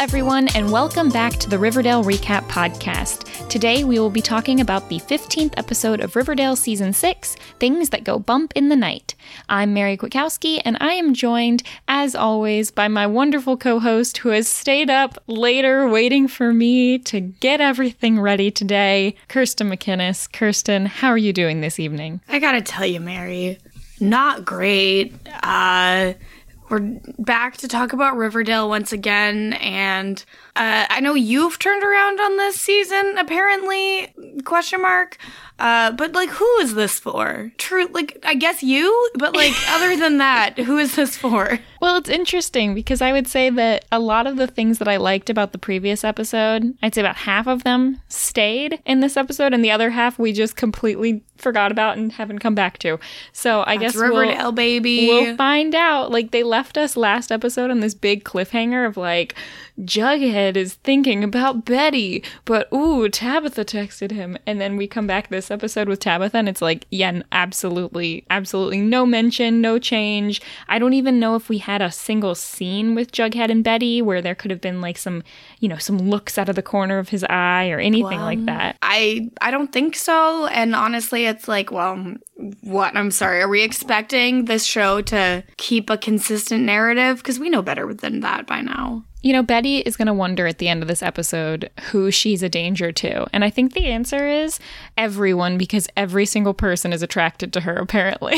everyone, and welcome back to the Riverdale Recap Podcast. Today, we will be talking about the 15th episode of Riverdale Season 6 Things That Go Bump in the Night. I'm Mary Kwiatkowski, and I am joined, as always, by my wonderful co host who has stayed up later waiting for me to get everything ready today, Kirsten McInnes. Kirsten, how are you doing this evening? I gotta tell you, Mary, not great. Uh, we're back to talk about Riverdale once again, and uh, I know you've turned around on this season, apparently? Question mark. Uh, but like, who is this for? True, like, I guess you, but like, other than that, who is this for? Well, it's interesting because I would say that a lot of the things that I liked about the previous episode, I'd say about half of them stayed in this episode, and the other half we just completely forgot about and haven't come back to. So I That's guess Riverdale, we'll, baby. we'll find out. Like, they left us last episode on this big cliffhanger of like, Jughead is thinking about Betty, but ooh, Tabitha texted him. And then we come back this episode with Tabitha, and it's like, yeah, absolutely, absolutely no mention, no change. I don't even know if we had a single scene with Jughead and Betty where there could have been like some, you know, some looks out of the corner of his eye or anything like that. I I don't think so. And honestly, it's like, well, what? I'm sorry. Are we expecting this show to keep a consistent narrative? Because we know better than that by now. You know, Betty is going to wonder at the end of this episode who she's a danger to. And I think the answer is everyone, because every single person is attracted to her, apparently,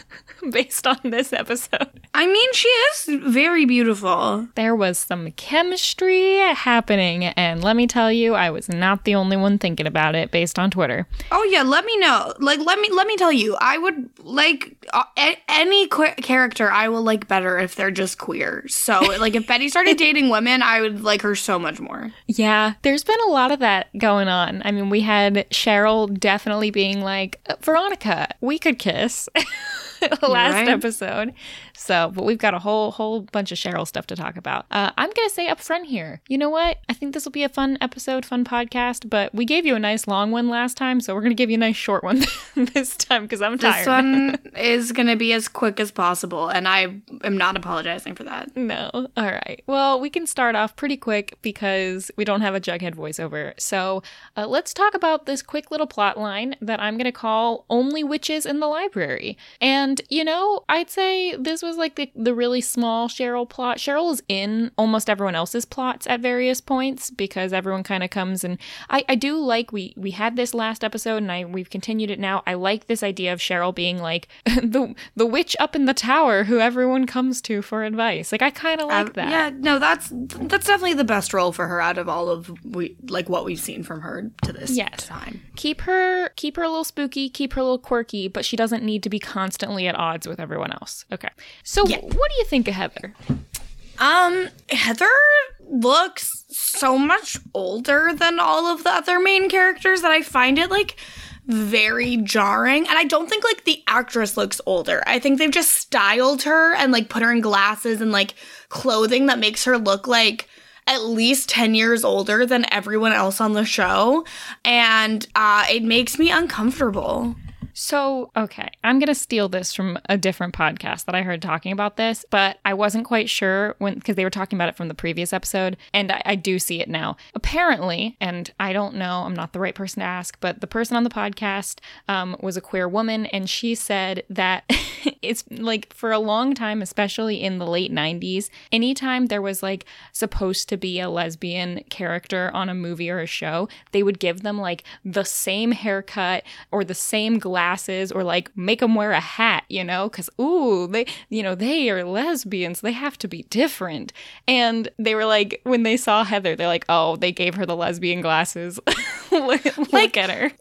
based on this episode. I mean, she is very beautiful. There was some chemistry happening. And let me tell you, I was not the only one thinking about it based on Twitter. Oh yeah, let me know. Like, let me let me tell you, I would like uh, any que- character I will like better if they're just queer. So, like, if Betty started dating women, I would like her so much more. Yeah, there's been a lot of that going on. I mean, we had Cheryl definitely being like, Veronica, we could kiss. last Right. episode. So, but we've got a whole whole bunch of Cheryl stuff to talk about. Uh, I'm gonna say up front here. You know what? I think this will be a fun episode, fun podcast. But we gave you a nice long one last time, so we're gonna give you a nice short one this time because I'm tired. This one is gonna be as quick as possible, and I am not apologizing for that. No. All right. Well, we can start off pretty quick because we don't have a Jughead voiceover. So uh, let's talk about this quick little plot line that I'm going to call Only Witches in the Library. And, you know, I'd say this was like the, the really small Cheryl plot. Cheryl is in almost everyone else's plots at various points because everyone kind of comes and I, I do like we we had this last episode and I we've continued it now. I like this idea of Cheryl being like the the witch up in the tower who everyone comes to for advice. Like I kind of like Uh, that. Yeah, no, that's that's definitely the best role for her out of all of we like what we've seen from her to this Yes. time. Keep her keep her a little spooky, keep her a little quirky, but she doesn't need to be constantly at odds with everyone else. Okay. So Yeah. what do you think of Heather? Um, Heather looks so much older than all of the other main characters that I find it like very jarring. And I don't think like the actress looks older. I think they've just styled her and like put her in glasses and like clothing that makes her look like at least 10 years older than everyone else on the show. And uh, it makes me uncomfortable. So, okay, I'm going to steal this from a different podcast that I heard talking about this, but I wasn't quite sure when, because they were talking about it from the previous episode, and I, I do see it now. Apparently, and I don't know, I'm not the right person to ask, but the person on the podcast um, was a queer woman, and she said that it's like for a long time, especially in the late 90s, anytime there was like supposed to be a lesbian character on a movie or a show, they would give them like the same haircut or the same glasses or like make them wear a hat, you know, because ooh, they, you know, they are lesbians. They have to be different. And they were like, when they saw Heather, they're like, oh, they gave her the lesbian glasses. look, look Like- at her.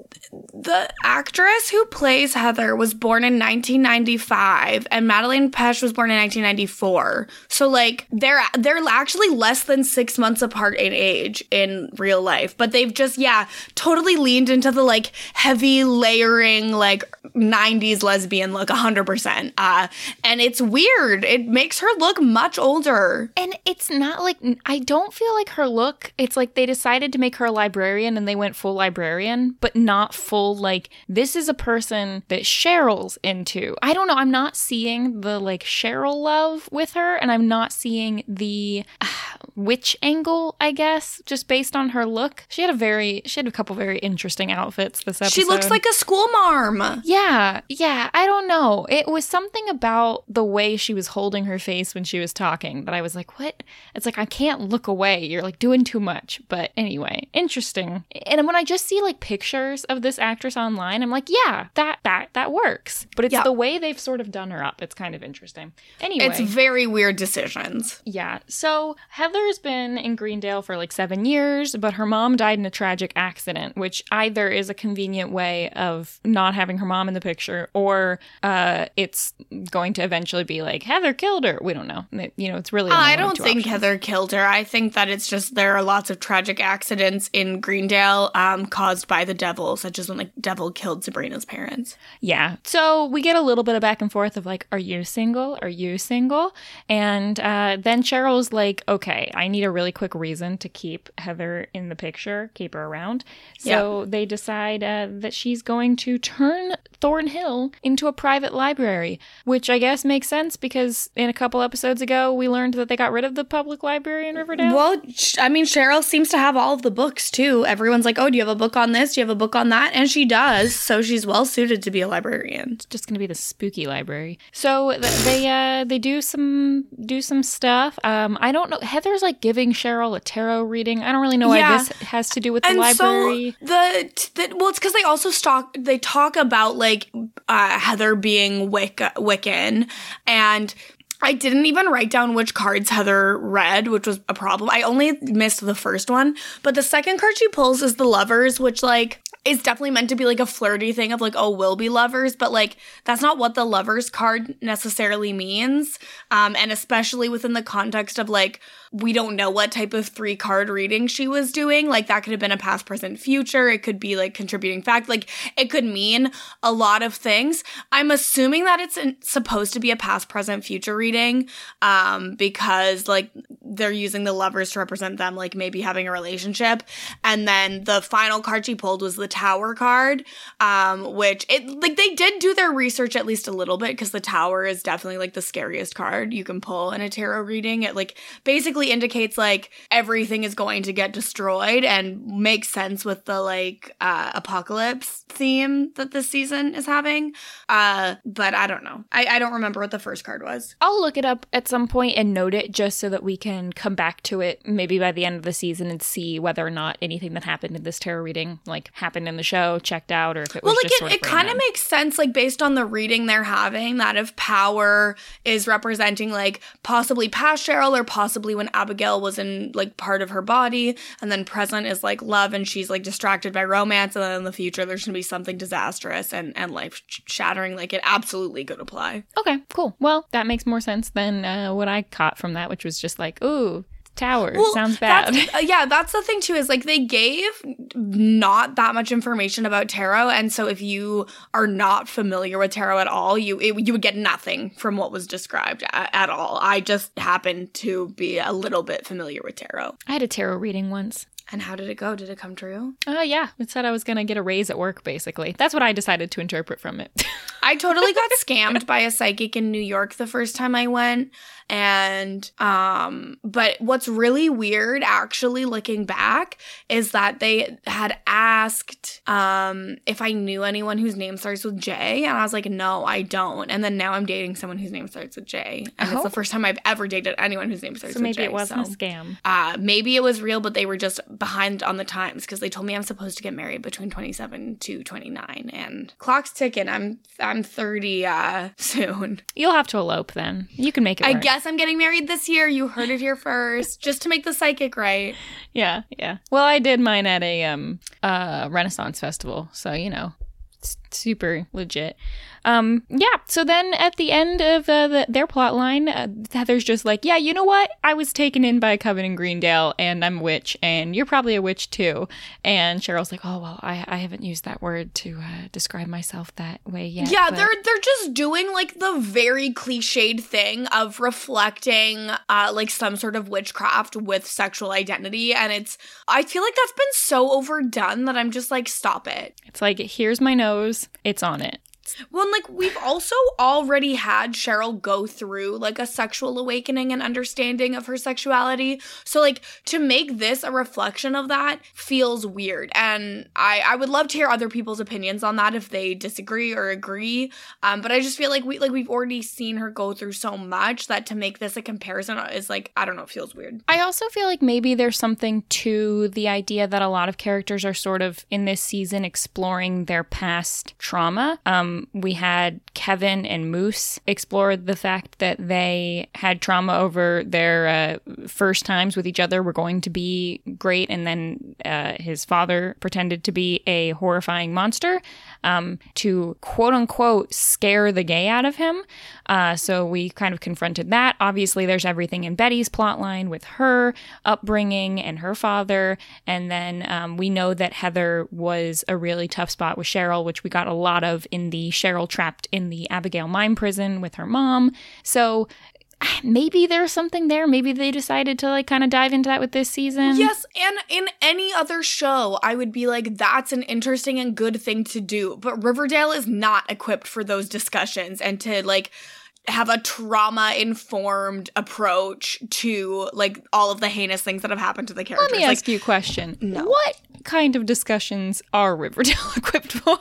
The actress who plays Heather was born in 1995 and Madelaine Petsch was born in 1994. So like they're they're actually less than 6 months apart in age in real life, but they've just yeah, totally leaned into the like heavy layering like 90s lesbian look 100%. Uh and it's weird. It makes her look much older. And it's not like I don't feel like her look. It's like they decided to make her a librarian and they went full librarian, but not full like this is a person that Cheryl's into. I don't know. I'm not seeing the like Cheryl love with her, and I'm not seeing the uh, witch angle. I guess just based on her look, she had a very she had a couple very interesting outfits this episode. She looks like a school marm. Yeah, yeah, I don't know. It was something about the way she was holding her face when she was talking that I was like, what? It's like, I can't look away. You're like doing too much. But anyway, interesting. And when I just see like pictures of this actress online, I'm like, yeah, that, that, that works. But it's Yeah. the way they've sort of done her up. It's kind of interesting. Anyway. It's very weird decisions. Yeah. So Heather's been in Greendale for like seven years, but her mom died in a tragic accident, which either is a convenient way of not having her mom in the picture or uh, it's going to eventually be like Heather killed her. We don't know. It- you know, it's really. I don't think options. Heather killed her. I think that it's just there are lots of tragic accidents in Greendale um, caused by the devil, such as when the devil killed Sabrina's parents. Yeah. So we get a little bit of back and forth of like, are you single? Are you single? And uh, then Cheryl's like, okay, I need a really quick reason to keep Heather in the picture, keep her around. So they decide uh, that she's going to turn Thornhill into a private library, which I guess makes sense because in a couple episodes ago, we learned that they got rid of the public library in Riverdale. Well, I mean, Cheryl seems to have all of the books too. Everyone's like, "Oh, do you have a book on this? Do you have a book on that?" And she does. So she's well suited to be a librarian. It's just going to be the spooky library. So th- they uh they do some do some stuff. Um I don't know Heather's like giving Cheryl a tarot reading. I don't really know why Yeah. this has to do with the and library. so the, t- the well, it's because they also stock they talk about like uh, Heather being Wicca, Wiccan, and I didn't even write down which cards Heather read, which was a problem. I only missed the first one, but the second card she pulls is the lovers, which like is definitely meant to be like a flirty thing of like oh we'll be lovers but like that's not what the lovers card necessarily means um and especially within the context of like we don't know what type of three card reading she was doing. Like that could have been a past present future. It could be like contributing fact. Like it could mean a lot of things. I'm assuming that it's supposed to be a past present future reading um because like they're using the lovers to represent them like maybe having a relationship. And then the final card she pulled was the tower card um which it like they did do their research at least a little bit because the tower is definitely like the scariest card you can pull in a tarot reading. It like basically indicates like everything is going to get destroyed and makes sense with the like uh apocalypse theme that this season is having. Uh but i don't know. I i don't remember what the first card was. I'll look it up at some point and note it just so that we can come back to it maybe by the end of the season and see whether or not anything that happened in this tarot reading like happened in the show, checked out, or if it was well like just it, it kind of makes sense like based on the reading they're having that if power is representing like possibly past cheryl or possibly when abigail was in like part of her body and then present is like love and she's like distracted by romance and then in the future there's gonna be something disastrous and and life shattering like it absolutely could apply Okay, cool. Well, that makes more sense than uh, what I caught from that, which was just like, ooh, tower sounds bad. That's, uh, yeah, that's the thing too. Is like they gave not that much information about tarot, and so if you are not familiar with tarot at all, you it, you would get nothing from what was described a- at all. I just happened to be a little bit familiar with tarot. I had a tarot reading once. And how did it go? Did it come true? Oh, yeah. It said I was going to get a raise at work, basically. That's what I decided to interpret from it. I totally got scammed by a psychic in New York the first time I went. And um but what's really weird actually looking back is that they had asked um if I knew anyone whose name starts with J and I was like no, I don't. And then now I'm dating someone whose name starts with J. And it's Oh. the first time I've ever dated anyone whose name starts so with J. So maybe it wasn't a scam. Uh, maybe it was real, but they were just behind on the times because they told me I'm supposed to get married between 27 to 29, and clock's ticking. I'm I'm 30 uh, soon. You'll have to elope then. You can make it I work. Guess I'm getting married this year. You heard it here first, just to make the psychic right. Yeah, yeah. Well, I did mine at a um uh Renaissance festival, so you know, super legit. Um, yeah. So then at the end of uh, the, their plot line, uh, Heather's just like, yeah, you know what? I was taken in by a coven in Greendale, and I'm a witch, and you're probably a witch too. And Cheryl's like, oh well, I, I haven't used that word to uh, describe myself that way yet. Yeah, but- they're they're just doing like the very cliched thing of reflecting uh like some sort of witchcraft with sexual identity and it's I feel like that's been so overdone that I'm just like stop it. It's like, here's my nose, it's on it. Well, and, like we've also already had Cheryl go through like a sexual awakening and understanding of her sexuality. So like to make this a reflection of that feels weird. And I I would love to hear other people's opinions on that if they disagree or agree. Um but I just feel like we like we've already seen her go through so much that to make this a comparison is like I don't know, feels weird. I also feel like maybe there's something to the idea that a lot of characters are sort of in this season exploring their past trauma. Um, we had Kevin and Moose explore the fact that they had trauma over their uh, first times with each other were going to be great, and then uh, his father pretended to be a horrifying monster um, to quote unquote scare the gay out of him. Uh, so we kind of confronted that. Obviously, there's everything in Betty's plotline with her upbringing and her father. And then um, we know that Heather was a really tough spot with Cheryl, which we got a lot of in the Cheryl trapped in the Abigail mime prison with her mom. So maybe there's something there. Maybe they decided to like kind of dive into that with this season. Yes, and in any other show, I would be like, that's an interesting and good thing to do. But Riverdale is not equipped for those discussions and to like have a trauma informed approach to like all of the heinous things that have happened to the characters. Let me like, ask you a question. No. What kind of discussions are Riverdale equipped for?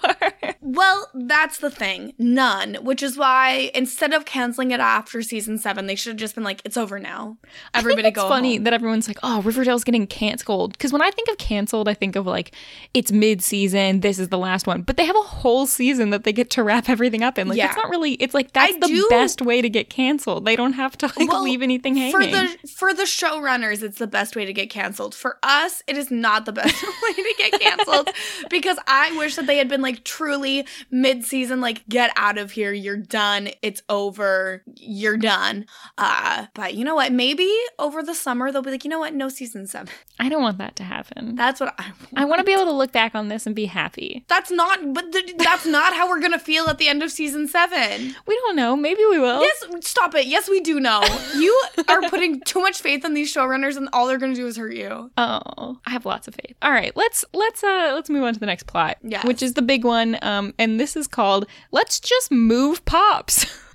Well, that's the thing. None. Which is why instead of canceling it after season seven, they should have just been like, it's over now. Everybody I think go. it's funny home. that everyone's like, "Oh, Riverdale's getting canceled." Because when I think of canceled, I think of like it's mid-season. This is the last one, but they have a whole season that they get to wrap everything up in. Like, Yeah. it's not really. It's like that's I the do- best way to get canceled. They don't have to like Well, leave anything hanging. For the for the showrunners, it's the best way to get canceled. For us, it is not the best way to get canceled because I wish that they had been like truly mid-season, like get out of here, you're done, it's over, you're done. Uh, but you know what? Maybe over the summer they'll be like, you know what? No season seven. I don't want that to happen. That's what I. Want. I want to be able to look back on this and be happy. That's not, but th- that's not how we're gonna feel at the end of season seven. We don't know. Maybe we will. Yes, stop it. Yes, we do know. You are putting too much faith in these showrunners, and all they're gonna do is hurt you. Oh, I have lots of faith. All right, let's let's uh let's move on to the next plot. Yes. Which is the big one. Um, and this is called "Let's Just Move Pops."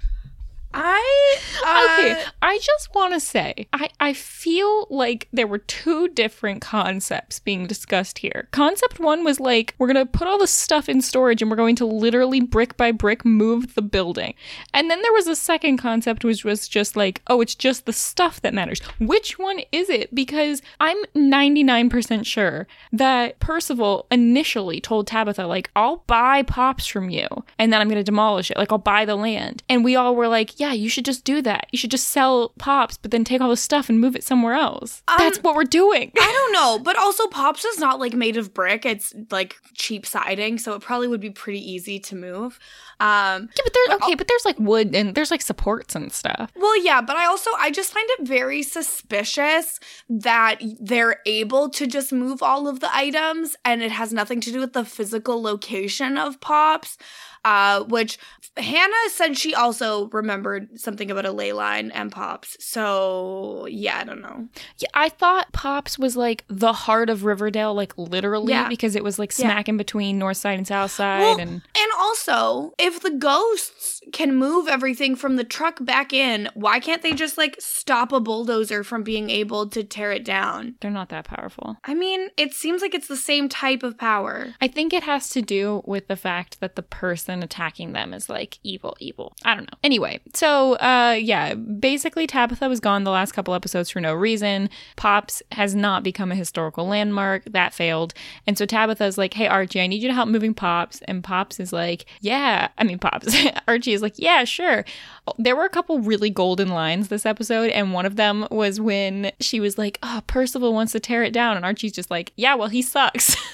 I uh, okay, I just want to say, I, I feel like there were two different concepts being discussed here. Concept one was like, we're going to put all the stuff in storage and we're going to literally brick by brick move the building. And then there was a second concept, which was just like, oh, it's just the stuff that matters. Which one is it? Because I'm 99% sure that Percival initially told Tabitha, like, I'll buy Pops from you and then I'm going to demolish it. Like, I'll buy the land. And we all were like, yeah, you should just do that. You should just sell Pops, but then take all the stuff and move it somewhere else. That's what we're doing. I don't know, but also Pops is not like made of brick. It's like cheap siding, so it probably would be pretty easy to move. Um, Yeah, but there's okay, but there's like wood and there's like supports and stuff. well, yeah, but I also I just find it very suspicious that they're able to just move all of the items, and it has nothing to do with the physical location of Pops. Uh, which Hannah said she also remembered something about a ley line and Pops. So yeah, I don't know. Yeah, I thought Pops was like the heart of Riverdale, like literally, Yeah. because it was like Yeah. smack in between North Side and South Side, Well, and and also, if the ghosts can move everything from the truck back in, why can't they just like stop a bulldozer from being able to tear it down? they're not that powerful. I mean, it seems like it's the same type of power. I think it has to do with the fact that the person attacking them is like evil, evil. I don't know. Anyway, so uh yeah, basically Tabitha was gone the last couple episodes for no reason. Pops has not become a historical landmark. That failed. And so Tabitha's like, "Hey Archie, I need you to help moving Pops." And Pops is like, "Yeah." I mean, Pops. Archie is like, "Yeah, sure." There were a couple really golden lines this episode, and one of them was when she was like, "Oh, Percival wants to tear it down," and Archie's just like, "Yeah, well, he sucks."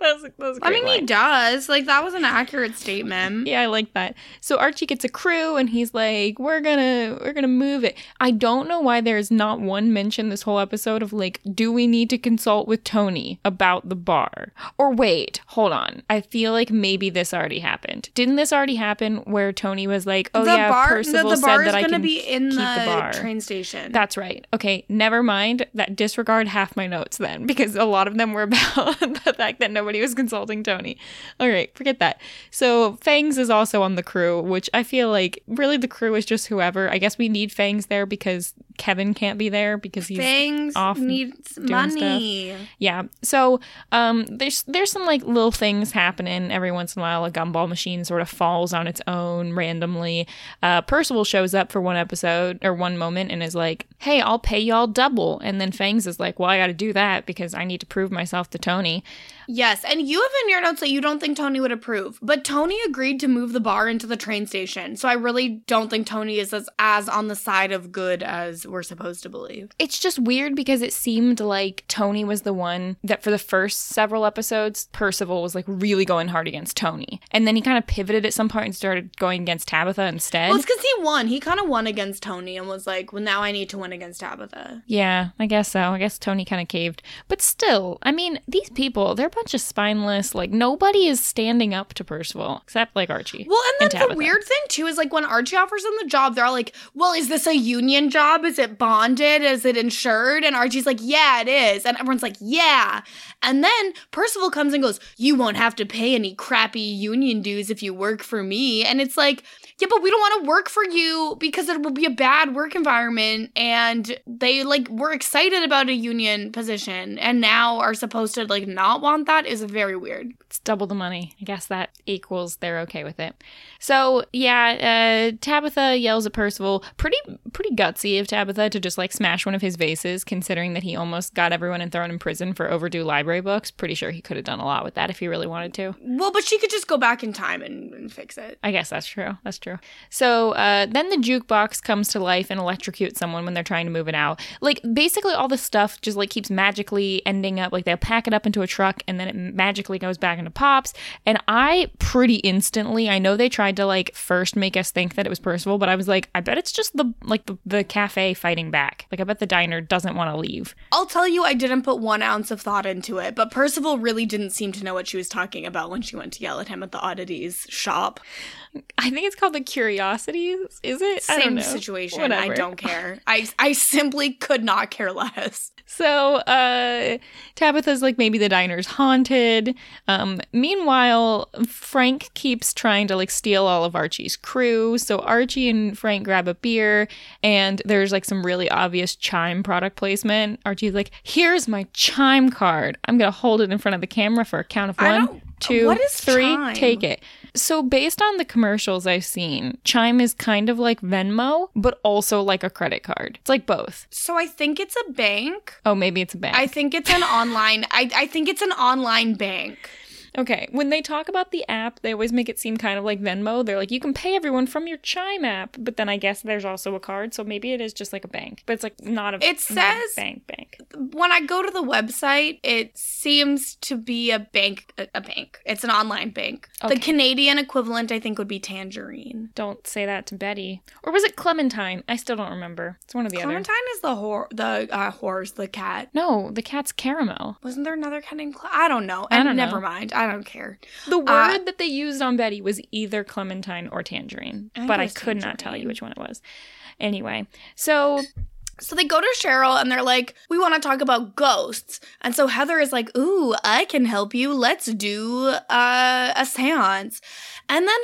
That's, that's a I great mean, he does. Like, that was an accurate statement. Yeah, I like that. So Archie gets a crew and he's like, "We're going to we're to move it." I don't know why there's not one mention this whole episode of like, "Do we need to consult with Tony about the bar?" Or wait, hold on. I feel like maybe this already happened. Didn't this already happen where Tony was like, "Oh the yeah, bar, Percival the, the said bar is that I going to can be in keep the, the bar." train station. That's right. Okay, never mind. That disregard half my notes then, because a lot of them were about the fact that nobody was consulting Tony. All right, forget that. So Fangs is also on the crew, which I feel like really the crew is just whoever. I guess we need Fangs there because Kevin can't be there because he's Fangs off needs money. yeah. So um, there's there's some like little things happening every once in a while. A gumball machine sort of falls on its own randomly. Uh, Percival shows up for one episode or one moment and is like, "Hey, I'll pay y'all double." And then Fangs is like, "Well, I got to do that because I need to prove myself to Tony." Yes, and you have in your notes that you don't think Tony would approve, but Tony agreed to move the bar into the train station. So I really don't think Tony is as, as on the side of good as we're supposed to believe. It's just weird because it seemed like Tony was the one that for the first several episodes, Percival was like really going hard against Tony. And then he kind of pivoted at some point and started going against Tabitha instead. Well, it's because he won. He kind of won against Tony and was like, well, now I need to win against Tabitha. Yeah, I guess so. I guess Tony kind of caved. But still, I mean, these people, they're bunch of spineless. Like, nobody is standing up to Percival except like Archie. Well, and And the weird thing too is like when Archie offers them the job, they're all like, "Well, is this a union job? Is it bonded? Is it insured?" And Archie's like, "Yeah, it is." And everyone's like, "Yeah." And then Percival comes and goes, "You won't have to pay any crappy union dues if you work for me." And it's like, "Yeah, but we don't want to work for you because it will be a bad work environment." And they like were excited about a union position and now are supposed to like not want that is very weird. It's double the money. I guess that equals they're okay with it. So yeah, uh, Tabitha yells at Percival. Pretty pretty gutsy of Tabitha to just like smash one of his vases, considering that he almost got everyone and thrown in prison for overdue library books. Pretty sure he could have done a lot with that if he really wanted to. Well, but she could just go back in time and, and fix it. I guess that's true. That's true. So uh, then the jukebox comes to life and electrocutes someone when they're trying to move it out. Like basically all this stuff just like keeps magically ending up like they'll pack it up into a truck and then it magically goes back into pops. And I pretty instantly, I know they tried to like first make us think that it was Percival, but I was like, I bet it's just the like the, the cafe fighting back. Like I bet the diner doesn't want to leave. I'll tell you, I didn't put one ounce of thought into it, but Percival really didn't seem to know what she was talking about when she went to yell at him at the oddities shop. I think it's called the Curiosities. Is it? I don't Same situation. Whatever. I don't care. I I simply could not care less. So uh Tabitha's like maybe the diner's haunted. Um meanwhile, Frank keeps trying to like steal all of Archie's crew. So Archie and Frank grab a beer and there's like some really obvious chime product placement. Archie's like, "Here's my chime card. I'm going to hold it in front of the camera for a count of one, two, three. Chime? Take it." So based on the commercials I've seen, Chime is kind of like Venmo, but also like a credit card. It's like both. So I think it's a bank. Oh, maybe it's a bank. I think it's an online. I I think it's an online bank. Okay, when they talk about the app, they always make it seem kind of like Venmo. They're like, you can pay everyone from your Chime app, but then I guess there's also a card, so maybe it is just like a bank, but it's like not a. It says- bank bank. When I go to the website, it seems to be a bank. A, a bank. It's an online bank. Okay. The Canadian equivalent, I think, would be Tangerine. Don't say that to Betty, or was it Clementine? I still don't remember. It's one of the other. Clementine is the hor- the uh, horse, the cat. No, the cat's caramel. Wasn't there another cat named Cle- I don't know. I don't know. never mind. I don't care. The word Uh, that they used on Betty was either Clementine or Tangerine, I but I could not tell you which one it was. Anyway, so So they go to Cheryl and they're like, "We want to talk about ghosts." And so Heather is like, "Ooh, I can help you. Let's do uh, a séance." And then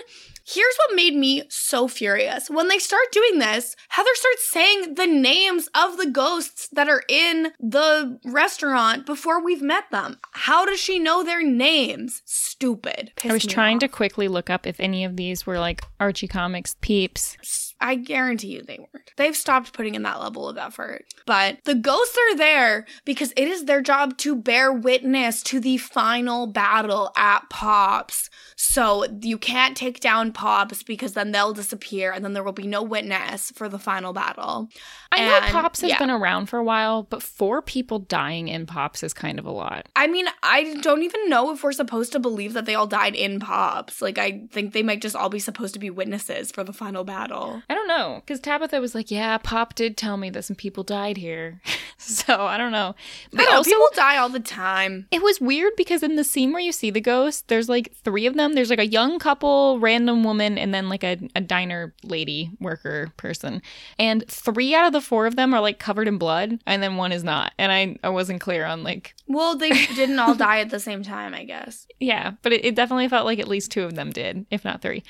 here's what made me so furious. When they start doing this, Heather starts saying the names of the ghosts that are in the restaurant before we've met them. How does she know their names? Stupid. I was trying to quickly look up if any of these were like Archie Comics peeps. I guarantee you they weren't. They've stopped putting in that level of effort. But the ghosts are there because it is their job to bear witness to the final battle at Pops. So you can't take down Pops because then they'll disappear and then there will be no witness for the final battle. I know Pops has yeah. been around for a while, but four people dying in Pops is kind of a lot. I mean, I don't even know if we're supposed to believe that they all died in Pops. Like, I think they might just all be supposed to be witnesses for the final battle. I don't know because Tabitha was like, "Yeah, Pop did tell me that some people died here," so I don't know. But know, also, people die all the time. it was weird because in the scene where you see the ghost, there's like three of them. There's like a young couple, random woman, and then like a, a diner lady worker person. And three out of the four of them are like covered in blood, and then one is not. And I, I wasn't clear on like, Well, they didn't all die at the same time, I guess. yeah, but it, it definitely felt like at least two of them did, if not three.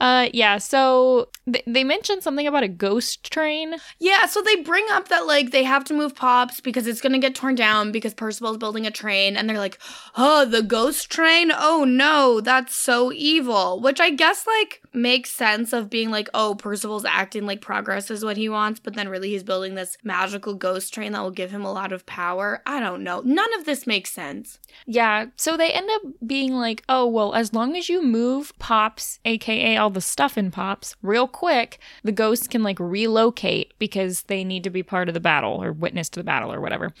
Uh, yeah, so th- they mentioned something about a ghost train. Yeah, so they bring up that like they have to move Pops because it's gonna get torn down because Percival's building a train, and they're like, "Oh, the ghost train? Oh no, that's so evil." Which I guess like makes sense of being like, "Oh, Percival's acting like progress is what he wants," but then really he's building this magical ghost train that will give him a lot of power. I don't know. None of this makes sense. Yeah, so they end up being like, oh, well, as long as you move Pops, aka all the stuff in Pops, real quick, the ghosts can like relocate because they need to be part of the battle or witness to the battle or whatever.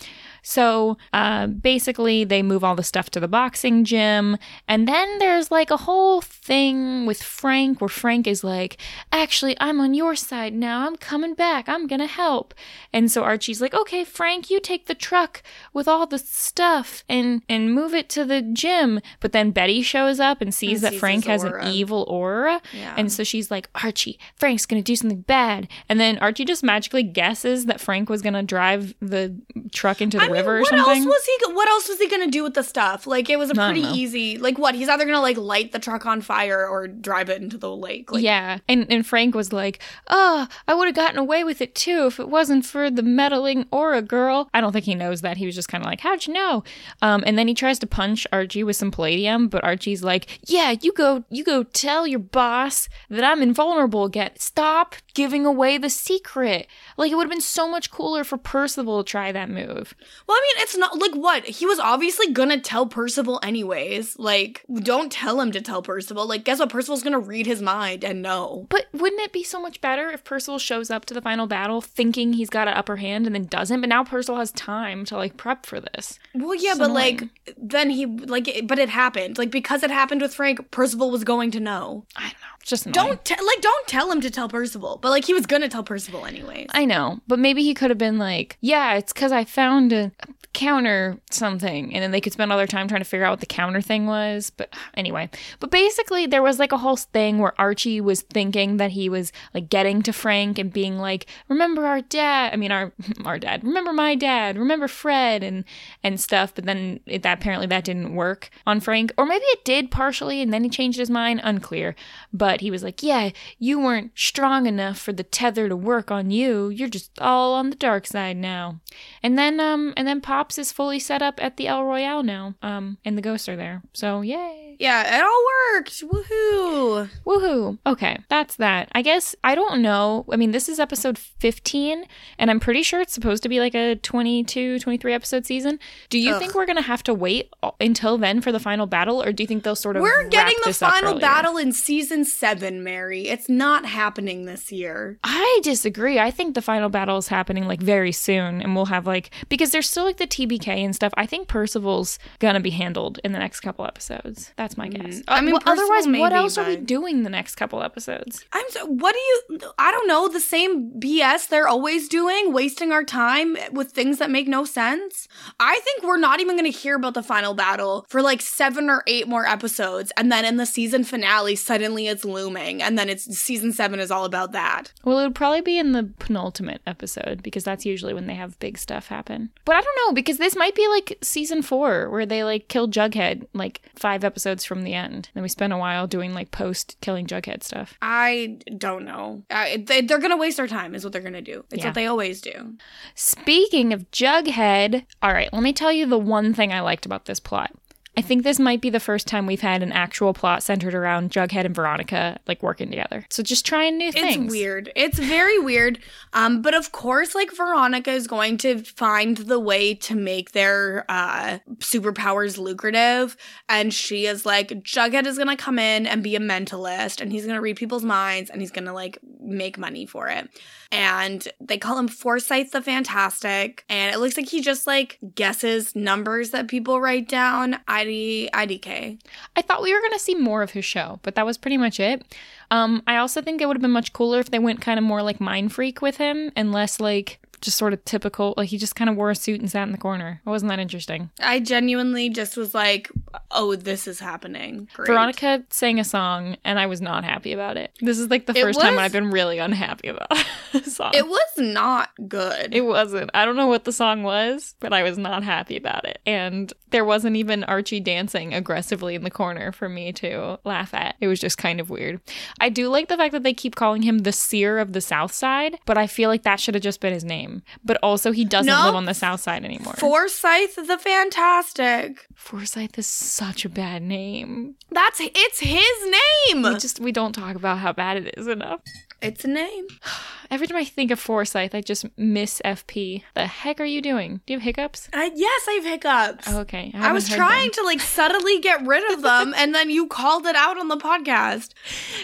So uh, basically, they move all the stuff to the boxing gym. And then there's like a whole thing with Frank where Frank is like, actually, I'm on your side now. I'm coming back. I'm going to help. And so Archie's like, okay, Frank, you take the truck with all the stuff and, and move it to the gym. But then Betty shows up and sees And that sees Frank has an evil aura. Yeah. And so she's like, Archie, Frank's going to do something bad. And then Archie just magically guesses that Frank was going to drive the truck into the I river or what something. else was he? What else was he gonna do with the stuff? Like it was a pretty easy. Like what? He's either gonna like light the truck on fire or drive it into the lake. Like, yeah. And and Frank was like, "Oh, I would have gotten away with it too if it wasn't for the meddling aura girl." I don't think he knows that. He was just kind of like, "How'd you know?" Um, and then he tries to punch Archie with some palladium, but Archie's like, "Yeah, you go, you go tell your boss that I'm invulnerable again. Stop giving away the secret." Like it would have been so much cooler for Percival to try that move. Well, I mean, it's not like what he was obviously gonna tell Percival anyways. Like, don't tell him to tell Percival. Like, guess what? Percival's gonna read his mind and know. But wouldn't it be so much better if Percival shows up to the final battle thinking he's got an upper hand and then doesn't? But now Percival has time to like prep for this. Well, yeah, It's but like then he like, it, but it happened. Like because it happened with Frank, Percival was going to know. I don't know. Just annoying. Don't te- like don't tell him to tell Percival, but like he was gonna tell Percival anyways. I know, but maybe he could have been like, "Yeah, it's because I found a counter something," and then they could spend all their time trying to figure out what the counter thing was. But anyway, but basically, there was like a whole thing where Archie was thinking that he was like getting to Frank and being like, "Remember our dad? I mean, our our dad. Remember my dad? Remember Fred and and stuff." But then it, that apparently that didn't work on Frank, or maybe it did partially, and then he changed his mind. Unclear. But he was like, "Yeah, you weren't strong enough for the tether to work on you. You're just all on the dark side now." And then um and then Pops is fully set up at the El Royale now. Um and the ghosts are there. So yay. yeah, it all worked. Woohoo! Woohoo. Okay, that's that. I guess I don't know. I mean, this is episode 15 and I'm pretty sure it's supposed to be like a 22, 23 episode season. Do you Ugh. think we're going to have to wait until then for the final battle or do you think they'll sort of We're getting the final battle in season seven, Mary. It's not happening this year. I disagree. I think the final battle is happening like very soon, and we'll have like because there's still like the TBK and stuff. I think Percival's gonna be handled in the next couple episodes. That's my mm, guess. I mean, well, otherwise, Percival what maybe, else are we doing the next couple episodes? I'm so, what do you, I don't know, the same BS they're always doing, wasting our time with things that make no sense. I think we're not even going to hear about the final battle for like seven or eight more episodes. And then in the season finale, suddenly it's looming. And then it's season seven is all about that. Well, it would probably be in the penultimate episode because that's usually when they have big stuff happen. But I don't know because this might be like season four where they like kill Jughead like five episodes from the end. Then we spend a while doing like post killing Jughead stuff. I don't know. They, they're going to waste our time, is what they're going to do. It's Yeah. what they always do. Speaking of Jughead, all right, let me tell you the one thing I liked about this plot. I think this might be the first time we've had an actual plot centered around Jughead and Veronica like working together. So just trying new things. It's weird. It's very weird. Um, but of course, like Veronica is going to find the way to make their uh superpowers lucrative. And she is like, Jughead is gonna come in and be a mentalist and he's gonna read people's minds and he's gonna like make money for it. And they call him Forsyth the Fantastic. And it looks like he just like guesses numbers that people write down. ID IDK. I thought we were to see more of his show, but that was pretty much it. Um, I also think it would have been much cooler if they went kind of more like Mind Freak with him and less like just sort of typical. Like he just kind of wore a suit and sat in the corner. It wasn't that interesting. I genuinely just was like, oh, this is happening. Great. Veronica sang a song and I was not happy about it. This is like the It first time was- I've been really unhappy about a song. It was not good. It wasn't. I don't know what the song was, but I was not happy about it. And there wasn't even Archie dancing aggressively in the corner for me to laugh at. It was just kind of weird. I do like the fact that they keep calling him the seer of the South Side, but I feel like that should have just been his name. But also, he doesn't No. live on the South Side anymore. Forsyth the Fantastic. Forsyth is such a bad name. That's it's his name. We just we don't talk about how bad it is enough. It's a name. Every time I think of Forsyth, I just miss FP. The heck are you doing? Do you have hiccups? I, yes, I have hiccups. Oh, okay. I haven't was trying them. to like subtly get rid of them, and then you called it out on the podcast.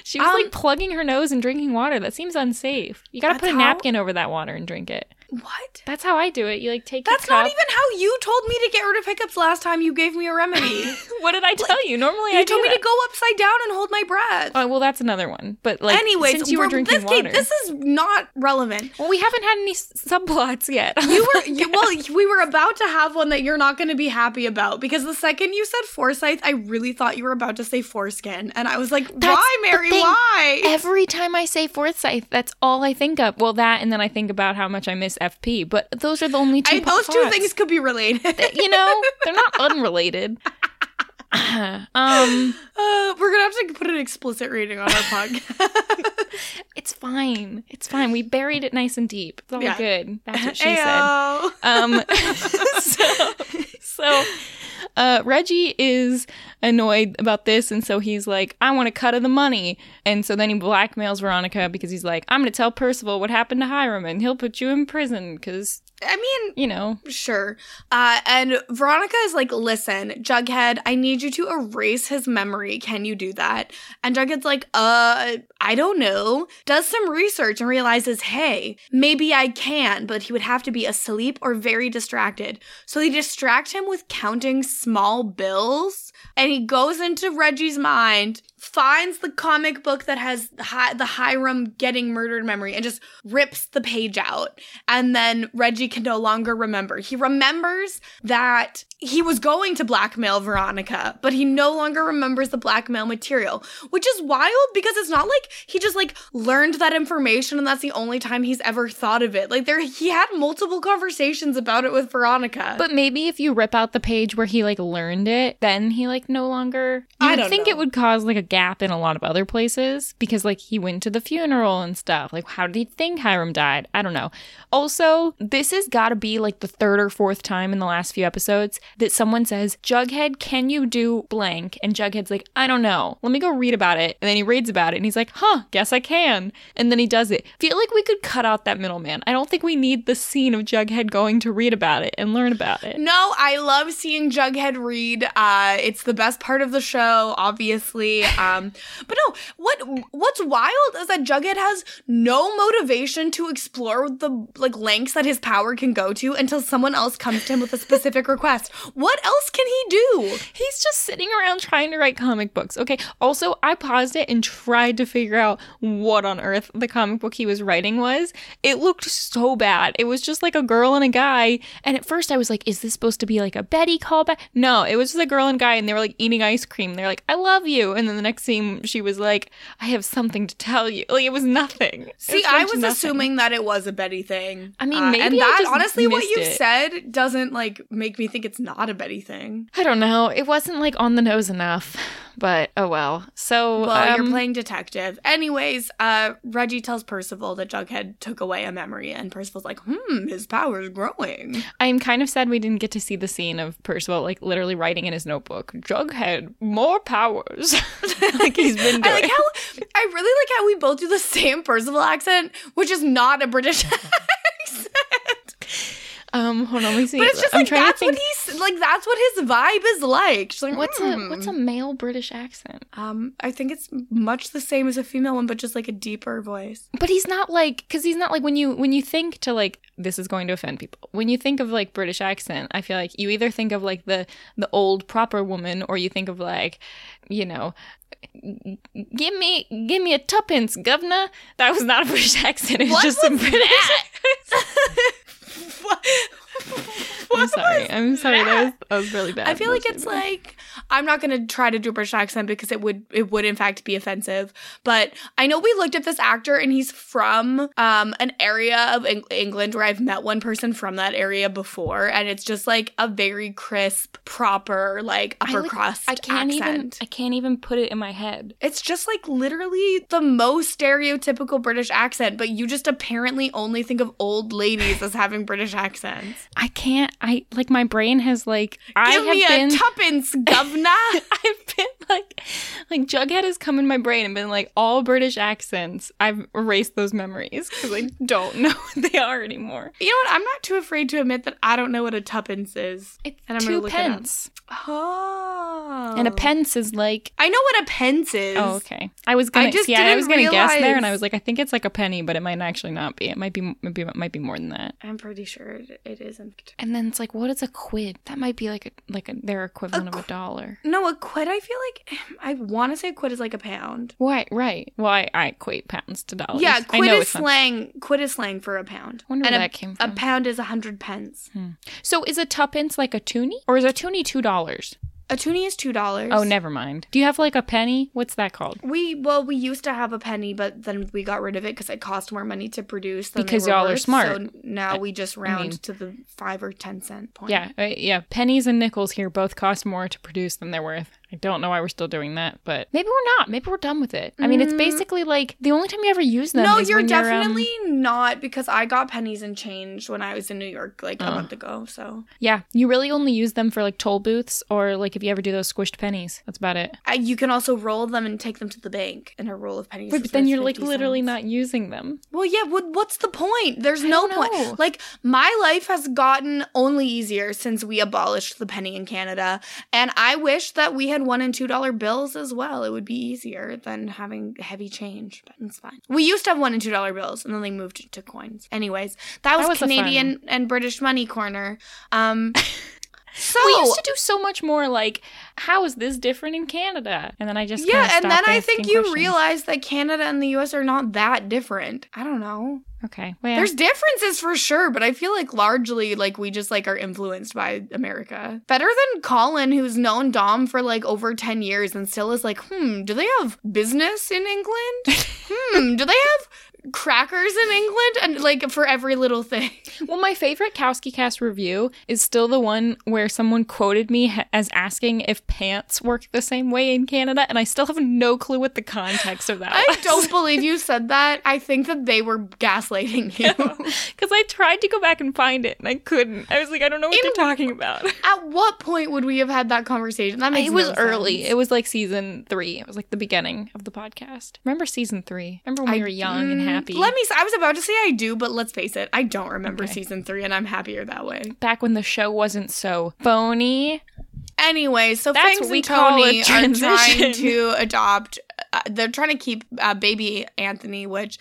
She was Um, like plugging her nose and drinking water. That seems unsafe. You gotta put a how- napkin over that water and drink it. What? That's how I do it. You like take That's not even how you told me to get rid of hiccups last time you gave me a remedy. What did I tell you? Normally I you do told me that. to go upside down and hold my breath. Oh well, that's another one. But like, Anyways, since you were we're- drinking this, water, Kate, this is not relevant. well, we haven't had any s- subplots yet. You were you, well. We were about to have one that you're not going to be happy about because the second you said Forsyth, I really thought you were about to say foreskin, and I was like, That's "Why, Mary? Why?" Every time I say Forsyth, that's all I think of. Well, that and then I think about how much I miss FP. But those are the only two. I, those two things could be related. you know, they're not unrelated. um, Uh, we're gonna have to put an explicit rating on our podcast. it's fine. It's fine. We buried it nice and deep. It's all Yeah. good. That's what she said. Um, so, so uh, Reggie is annoyed about this, and so he's like, "I want a cut of the money." And so then he blackmails Veronica because he's like, "I'm going to tell Percival what happened to Hiram, and he'll put you in prison because I mean, you know." Sure. Uh, and Veronica is like, listen, Jughead, I need you to erase his memory. Can you do that? And Jughead's like, uh, I don't know. Does some research and realizes, hey, maybe I can, but he would have to be asleep or very distracted. So they distract him with counting small bills. And he goes into Reggie's mind, finds the comic book that has the Hiram getting murdered memory, and just rips the page out. And then Reggie can no longer remember. He remembers that he was going to blackmail Veronica, but he no longer remembers the blackmail material, which is wild because it's not like he just like learned that information and that's the only time he's ever thought of it. Like there he had multiple conversations about it with Veronica. But maybe if you rip out the page where he like learned it, then he like no longer. I would don't think know. it would cause like a gap in a lot of other places because like he went to the funeral and stuff. Like how did he think Hiram died? I don't know. Also, this has got to be like the third or fourth time in the last few episodes that someone says, "Jughead, can you do blank?" And Jughead's like, "I don't know. Let me go read about it." And then he reads about it and he's like, "Huh, guess I can." And then he does it. Feel like we could cut out that middleman. I don't think we need the scene of Jughead going to read about it and learn about it. No, I love seeing Jughead read. Uh, it's the best part of the show, obviously. Um, but no, what what's wild is that Jughead has no motivation to explore the like lengths that his power can go to until someone else comes to him with a specific request. What else can he do? He's just sitting around trying to write comic books. Okay. Also, I paused it and tried to figure out what on earth the comic book he was writing was. It looked so bad. It was just like a girl and a guy. And at first I was like, is this supposed to be like a Betty callback? No, it was just a girl and guy and they were like eating ice cream. They're like, I love you. And then the next scene, she was like, I have something to tell you. Like, it was nothing. See, pretty I was nothing. assuming that it was a Betty thing. I mean, Uh, maybe and I that honestly, what you said doesn't like make me think it's not a Betty thing. I don't know. It wasn't like on the nose enough. but oh well. So Well, you're um, playing detective. Anyways, uh, Reggie tells Percival that Jughead took away a memory, and Percival's like, hmm, his power's growing. I'm kind of sad we didn't get to see the scene of Percival like literally writing in his notebook, Jughead, more powers. like he's been doing. I like how I really like how we both do the same Percival accent, which is not a British accent. Um, hold on, let me see. But it's just I'm like that's what he's like. That's what his vibe is like. She's like, What's "Hmm." a what's a male British accent? Um, I think it's much the same as a female one, but just like a deeper voice. But he's not like because he's not like when you when you think to like this is going to offend people. When you think of like British accent, I feel like you either think of like the the old proper woman, or you think of like you know. Give me, give me a tuppence, governor. That was not a British accent. It was What just some was British. What- I'm sorry. I'm sorry. That was, that? that was really bad. I feel like it's really bad. like I'm not gonna try to do a British accent because it would it would in fact be offensive. But I know we looked at this actor and he's from um an area of Eng- England where I've met one person from that area before, and it's just like a very crisp, proper, like I, upper like- crust I can't even. accent. I can't even put it in my head. It's just like literally the most stereotypical British accent, but you just apparently only think of old ladies as having British accents. I can't. I like my brain has like. I Give have me been. a tuppence, governor. I've been like, like Jughead has come in my brain and been like all British accents. I've erased those memories because I don't know what they are anymore. You know what? I'm not too afraid to admit that I don't know what a tuppence is. It's And I'm two look it up. pence, Oh. and a pence is like. I know what a pence is. Oh, okay. I was gonna. I just yeah, I was gonna guess there, and I was like, I think it's like a penny, but it might actually not be. It might be. Maybe it might be more than that. I'm pretty sure it, it isn't. And then it's like, what is a quid? That might be like a like a, their equivalent of a dollar. No, a quid, I feel like, I want to say a quid is like a pound. Right, right. Well, I, I equate pounds to dollars. Yeah, I quid know is it's not- slang. Quid is slang for a pound. Wonder and where a, that came from. A pound is a hundred pence. Hmm. So is a tuppence like a toonie, or is a toonie two dollars? A toonie is two dollars. Oh, never mind. Do you have like a penny? What's that called? We well, we used to have a penny, but then we got rid of it because it cost more money to produce. Because y'all are worth, smart. So now we just round mean- to the five or ten cent point. Yeah, uh, yeah. Pennies and nickels here both cost more to produce than they're worth. I don't know why we're still doing that, but maybe we're not. Maybe we're done with it. I mean, it's basically like the only time you ever use them. Mm. No, is you're when um, definitely not because I got pennies and change when I was in New York like a Oh. month ago. So yeah, you really only use them for like toll booths or like if you ever do those squished pennies. That's about it. uh, you can also roll them and take them to the bank, and a roll of pennies. Wait, but then you're like 50 literally cents. not using them. Well, yeah. What, what's the point? There's no point. Like my life has gotten only easier since we abolished the penny in Canada, and I wish that we had one and two dollar bills as well. It would be easier than having heavy change, but it's fine. We used to have one and two dollar bills, and then they moved to coins. Anyways, that was, was a Canadian and British money corner. Um, so we used to do so much more like, how is this different in Canada? And then I just yeah, and then I think you questions. realize that Canada and the U.S. are not that different. I don't know. Okay, well, yeah. There's differences for sure, but I feel like largely like we just like are influenced by America. Better than Colin, who's known Dom for like over 10 years and still is like, hmm, do they have business in England? hmm, do they have crackers in England? And like for every little thing. Well, my favorite Kowski Cast review is still the one where someone quoted me ha- as asking if pants work the same way in Canada, and I still have no clue what the context of that I was. don't believe you said that. I think that they were gaslighting you. Because I tried to go back and find it, and I couldn't. I was like, I don't know what In- they're talking about. At what point would we have had that conversation? That makes It was no early. sense. It was like season three. It was like the beginning of the podcast. Remember season three? Remember when we were young and mm, happy? Let me. I was about to say I do, but let's face it, I don't remember Okay. season three, and I'm happier that way. Back when the show wasn't so phony. Anyway, so That's Fangs and Tony are trying to adopt. Uh, they're trying to keep uh, baby Anthony, which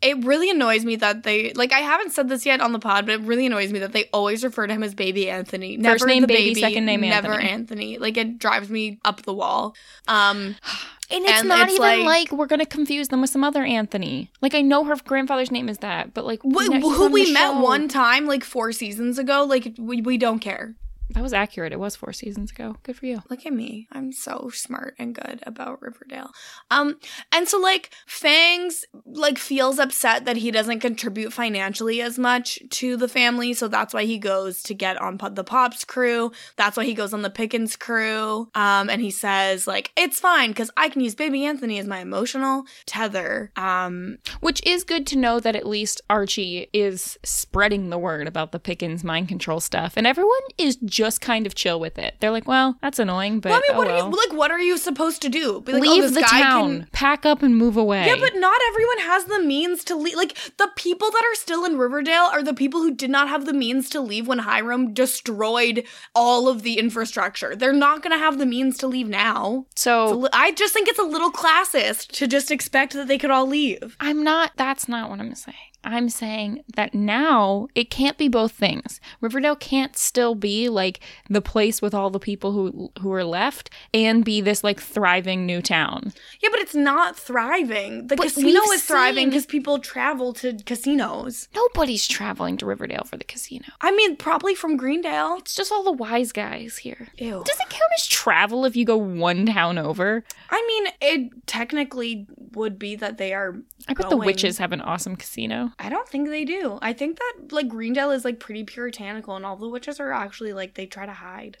it really annoys me that they like. I haven't said this yet on the pod, but it really annoys me that they always refer to him as baby Anthony. Never name the baby, second name never Anthony. Anthony. Like it drives me up the wall. Um, And it's And not it's even like- like, we're gonna confuse them with some other Anthony. Like I know her grandfather's name is that, but like wh- who we met one time like four seasons ago. Like we we don't care. That was accurate. It was four seasons ago. Good for you. Look at me. I'm so smart and good about Riverdale. Um, and so like Fangs like feels upset that he doesn't contribute financially as much to the family, so that's why he goes to get on the Pops crew. That's why he goes on the Pickens crew. Um, and he says like it's fine because I can use Baby Anthony as my emotional tether. Um, which is good to know that at least Archie is spreading the word about the Pickens mind control stuff, and everyone is just kind of chill with it. They're like, well, that's annoying, but well, I mean, oh what well. are you like? What are you supposed to do? Be like, oh, Leave this the town, can- pack up and move away. Yeah, but not everyone has the means to leave. Like the people that are still in Riverdale are the people who did not have the means to leave when Hiram destroyed all of the infrastructure. They're not going to have the means to leave now. so li- I just think it's a little classist to just expect that they could all leave. I'm not, that's not what I'm saying. I'm saying that now it can't be both things. Riverdale can't still be like the place with all the people who who are left and be this like thriving new town. Yeah, but it's not thriving. The But casino is thriving because people travel to casinos. Nobody's traveling to Riverdale for the casino. I mean, probably from Greendale. It's just all the wise guys here. Ew. Does it count as travel if you go one town over? I mean, it technically would be that they are. I bet the witches have an awesome casino. I don't think they do. I think that like Greendale is like pretty puritanical, and all the witches are actually like they try to hide.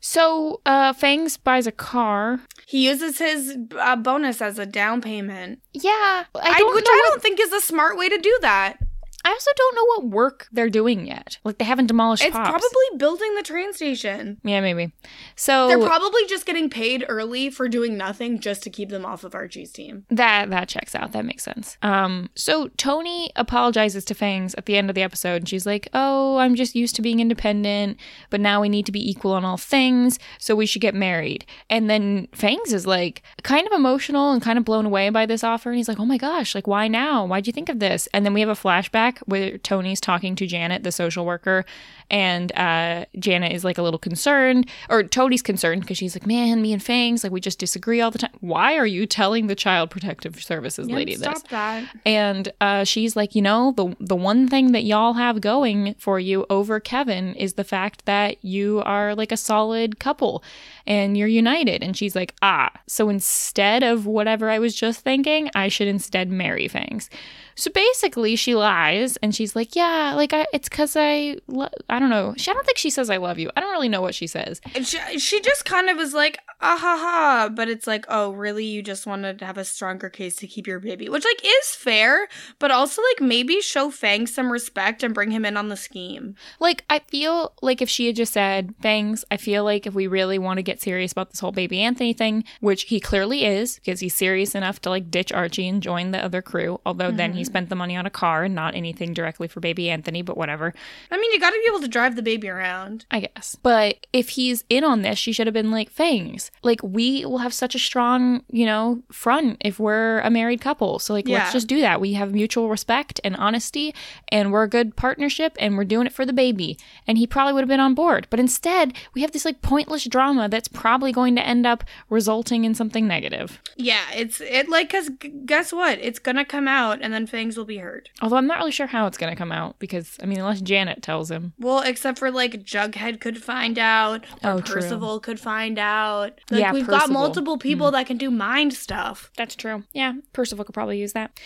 So, uh, Fangs buys a car. He uses his uh, bonus as a down payment, Yeah, I I don't which know I don't think is a smart way to do that. I also don't know what work they're doing yet. Like they haven't demolished It's Pops. probably building the train station. yeah, maybe. So They're probably just getting paid early for doing nothing just to keep them off of Archie's team. that that checks out. That makes sense. Um, so Tony apologizes to Fangs at the end of the episode, and she's like, "Oh, I'm just used to being independent, but now we need to be equal on all things, so we should get married." And then Fangs is like, kind of emotional and kind of blown away by this offer, and he's like, "Oh my gosh, like why now? Why'd you think of this?" And then we have a flashback where Tony's talking to Janet, the social worker, and uh, Janet is like a little concerned, or Tony's concerned because she's like, "Man, me and Fangs, like we just disagree all the time. Why are you telling the Child Protective Services lady stop this?" that. And uh, she's like, you know, the the one thing that y'all have going for you over Kevin is the fact that you are like a solid couple and you're united. And she's like, ah, so instead of whatever I was just thinking, I should instead marry Fangs. So basically, she lies and she's like, yeah, like I, it's because I, lo- I don't know. She, I don't think she says I love you. I don't really know what she says. And she, she just kind of was like, ah ha ha. But it's like, oh, really? You just wanted to have a stronger case to keep your baby, which like is fair, but also like maybe show Fang some respect and bring him in on the scheme. Like, I feel like if she had just said, Fangs, I feel like if we really want to get serious about this whole baby Anthony thing, which he clearly is, because he's serious enough to like ditch Archie and join the other crew, although then he spent the money on a car and not anything directly for baby Anthony, but whatever, I mean, you got to be able to drive the baby around. I guess. But if he's in on this, she should have been like, Fangs, like, we will have such a strong, you know, front if we're a married couple. So, like, Yeah. let's just do that. We have mutual respect and honesty, and we're a good partnership, and we're doing it for the baby. And he probably would have been on board. But instead, we have this, like, pointless drama that's probably going to end up resulting in something negative. Yeah, it's it like because guess what? It's gonna come out, and then Fangs will be hurt. Although I'm not really sure how it's going to come out because, I mean, unless Janet tells him. Well, except for like Jughead could find out, or Oh, true. Percival could find out. Like Yeah, we've got multiple people mm-hmm. that can do mind stuff. That's true. Yeah, Percival could probably use that.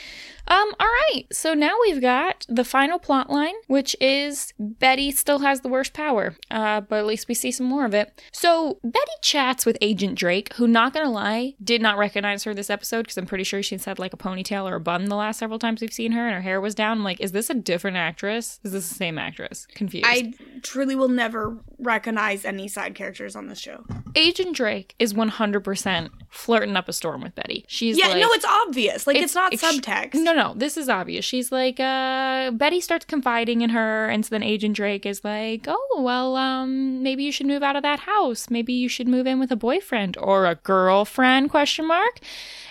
Um, all right. So now we've got the final plot line, which is Betty still has the worst power. Uh, but at least we see some more of it. So Betty chats with Agent Drake, who, not gonna lie, did not recognize her this episode because I'm pretty sure she's had like a ponytail or a bun the last several times we've seen her, and her hair was down. I'm like, is this a different actress? Is this the same actress? Confused. I truly will never recognize any side characters on this show. Agent Drake is 100% flirting up a storm with Betty. She's Yeah, like, no, it's obvious. Like it's, not ex- subtext. No, no, this is obvious. She's like, uh, Betty starts confiding in her, and so then Agent Drake is like, oh, well, um, maybe you should move out of that house. Maybe you should move in with a boyfriend or a girlfriend? Question mark.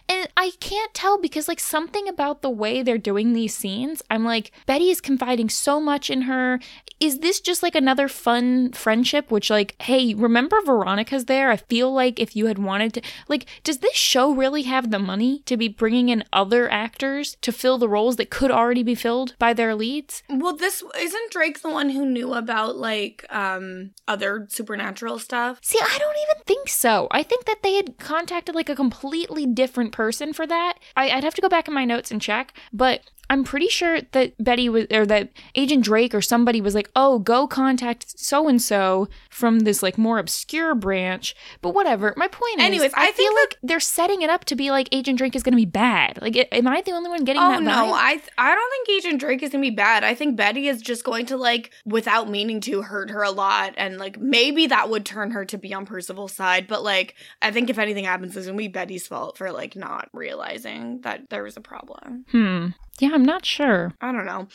And I can't tell because like something about the way they're doing these scenes, I'm like, Betty is confiding so much in her. Is this just like another fun friendship? Which like, hey, remember Veronica's there? I feel like if you had wanted to, like, does this show really have the money to be bringing in other actors to fill the roles that could already be filled by their leads? Well, this isn't Drake the one who knew about like um other supernatural stuff. See, I don't even think so. I think that they had contacted like a completely different person for that. I, I'd have to go back in my notes and check, but I'm pretty sure that Betty was, or that Agent Drake or somebody was like, oh, go contact so and so from this like more obscure branch. But whatever. My point Anyways, is, I, I feel think like they're setting it up to be like Agent Drake is going to be bad. Like, am I the only one getting Oh that no. I th- I don't think Agent Drake is gonna be bad. I think Betty is just going to like, without meaning to, hurt her a lot, and like maybe that would turn her to be on Percival's side. But like, I think if anything happens, it's gonna be Betty's fault for like not realizing that there was a problem. Hmm. Yeah, I'm not sure. I don't know.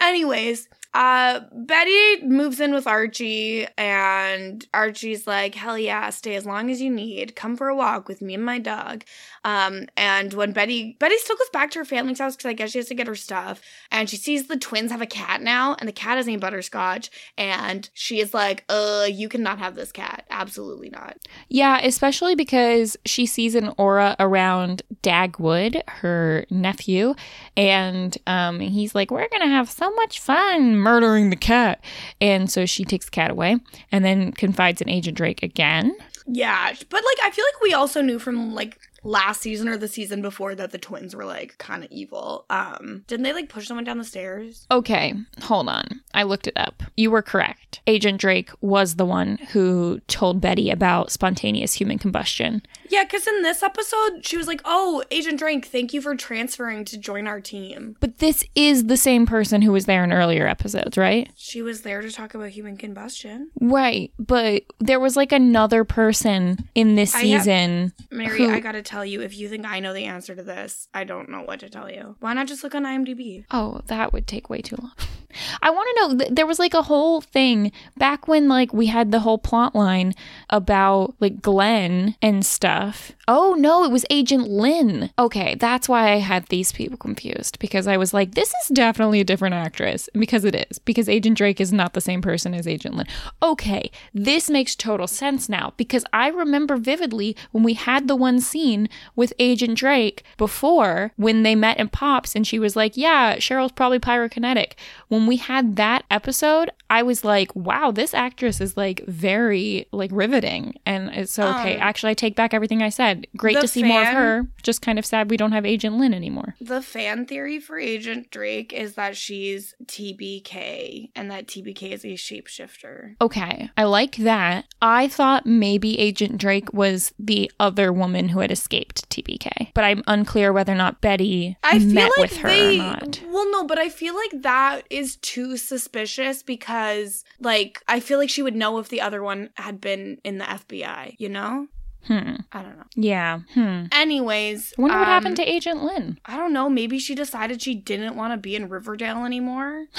Anyways, uh Betty moves in with Archie and Archie's like, "Hell yeah, stay as long as you need. Come for a walk with me and my dog." Um and when Betty Betty still goes back to her family's house cuz I guess she has to get her stuff and she sees the twins have a cat now and the cat is named Butterscotch and she is like, "Uh, you cannot have this cat. Absolutely not." Yeah, especially because she sees an aura around Dagwood, her nephew, and um, he's like, We're gonna have so much fun murdering the cat. And so she takes the cat away and then confides in Agent Drake again. Yeah, but like I feel like we also knew from like last season or the season before that the twins were like kind of evil. Um, didn't they like push someone down the stairs? Okay, hold on. I looked it up. You were correct. Agent Drake was the one who told Betty about spontaneous human combustion. Yeah, because in this episode she was like, "Oh, Agent Drake, thank you for transferring to join our team." But this is the same person who was there in earlier episodes, right? She was there to talk about human combustion. Right, but there was like another person in this I have- season. Mary, Who- I gotta tell you, if you think I know the answer to this, I don't know what to tell you. Why not just look on IMDb? Oh, that would take way too long. I want to know. th- There was like a whole thing back when like we had the whole plot line about like Glenn and stuff. Oh no, it was Agent Lynn. Okay, that's why I had these people confused because I was like, this is definitely a different actress because it is because Agent Drake is not the same person as Agent Lynn. Okay, this makes total sense now because I remember vividly when we had the one scene with Agent Drake before when they met in Pops and she was like, Yeah, Cheryl's probably pyrokinetic. When we had that episode, I was like, Wow, this actress is like very like riveting. And it's so okay. Um, Actually, I take back everything I said. Great the to see more of her. Just kind of sad we don't have Agent Lynn anymore. The fan theory for Agent Drake is that she's TBK and that TBK is a shapeshifter. Okay, I like that. I thought maybe Agent Drake was the other woman who had escaped TBK, but I'm unclear whether or not Betty I feel met like with her they, or not. Well, no, but I feel like that is too suspicious because, like, I feel like she would know if the other one had been in the FBI. You know? Hmm. I don't know. Yeah. Hmm. Anyways, I wonder what um, happened to Agent Lynn. I don't know. Maybe she decided she didn't want to be in Riverdale anymore.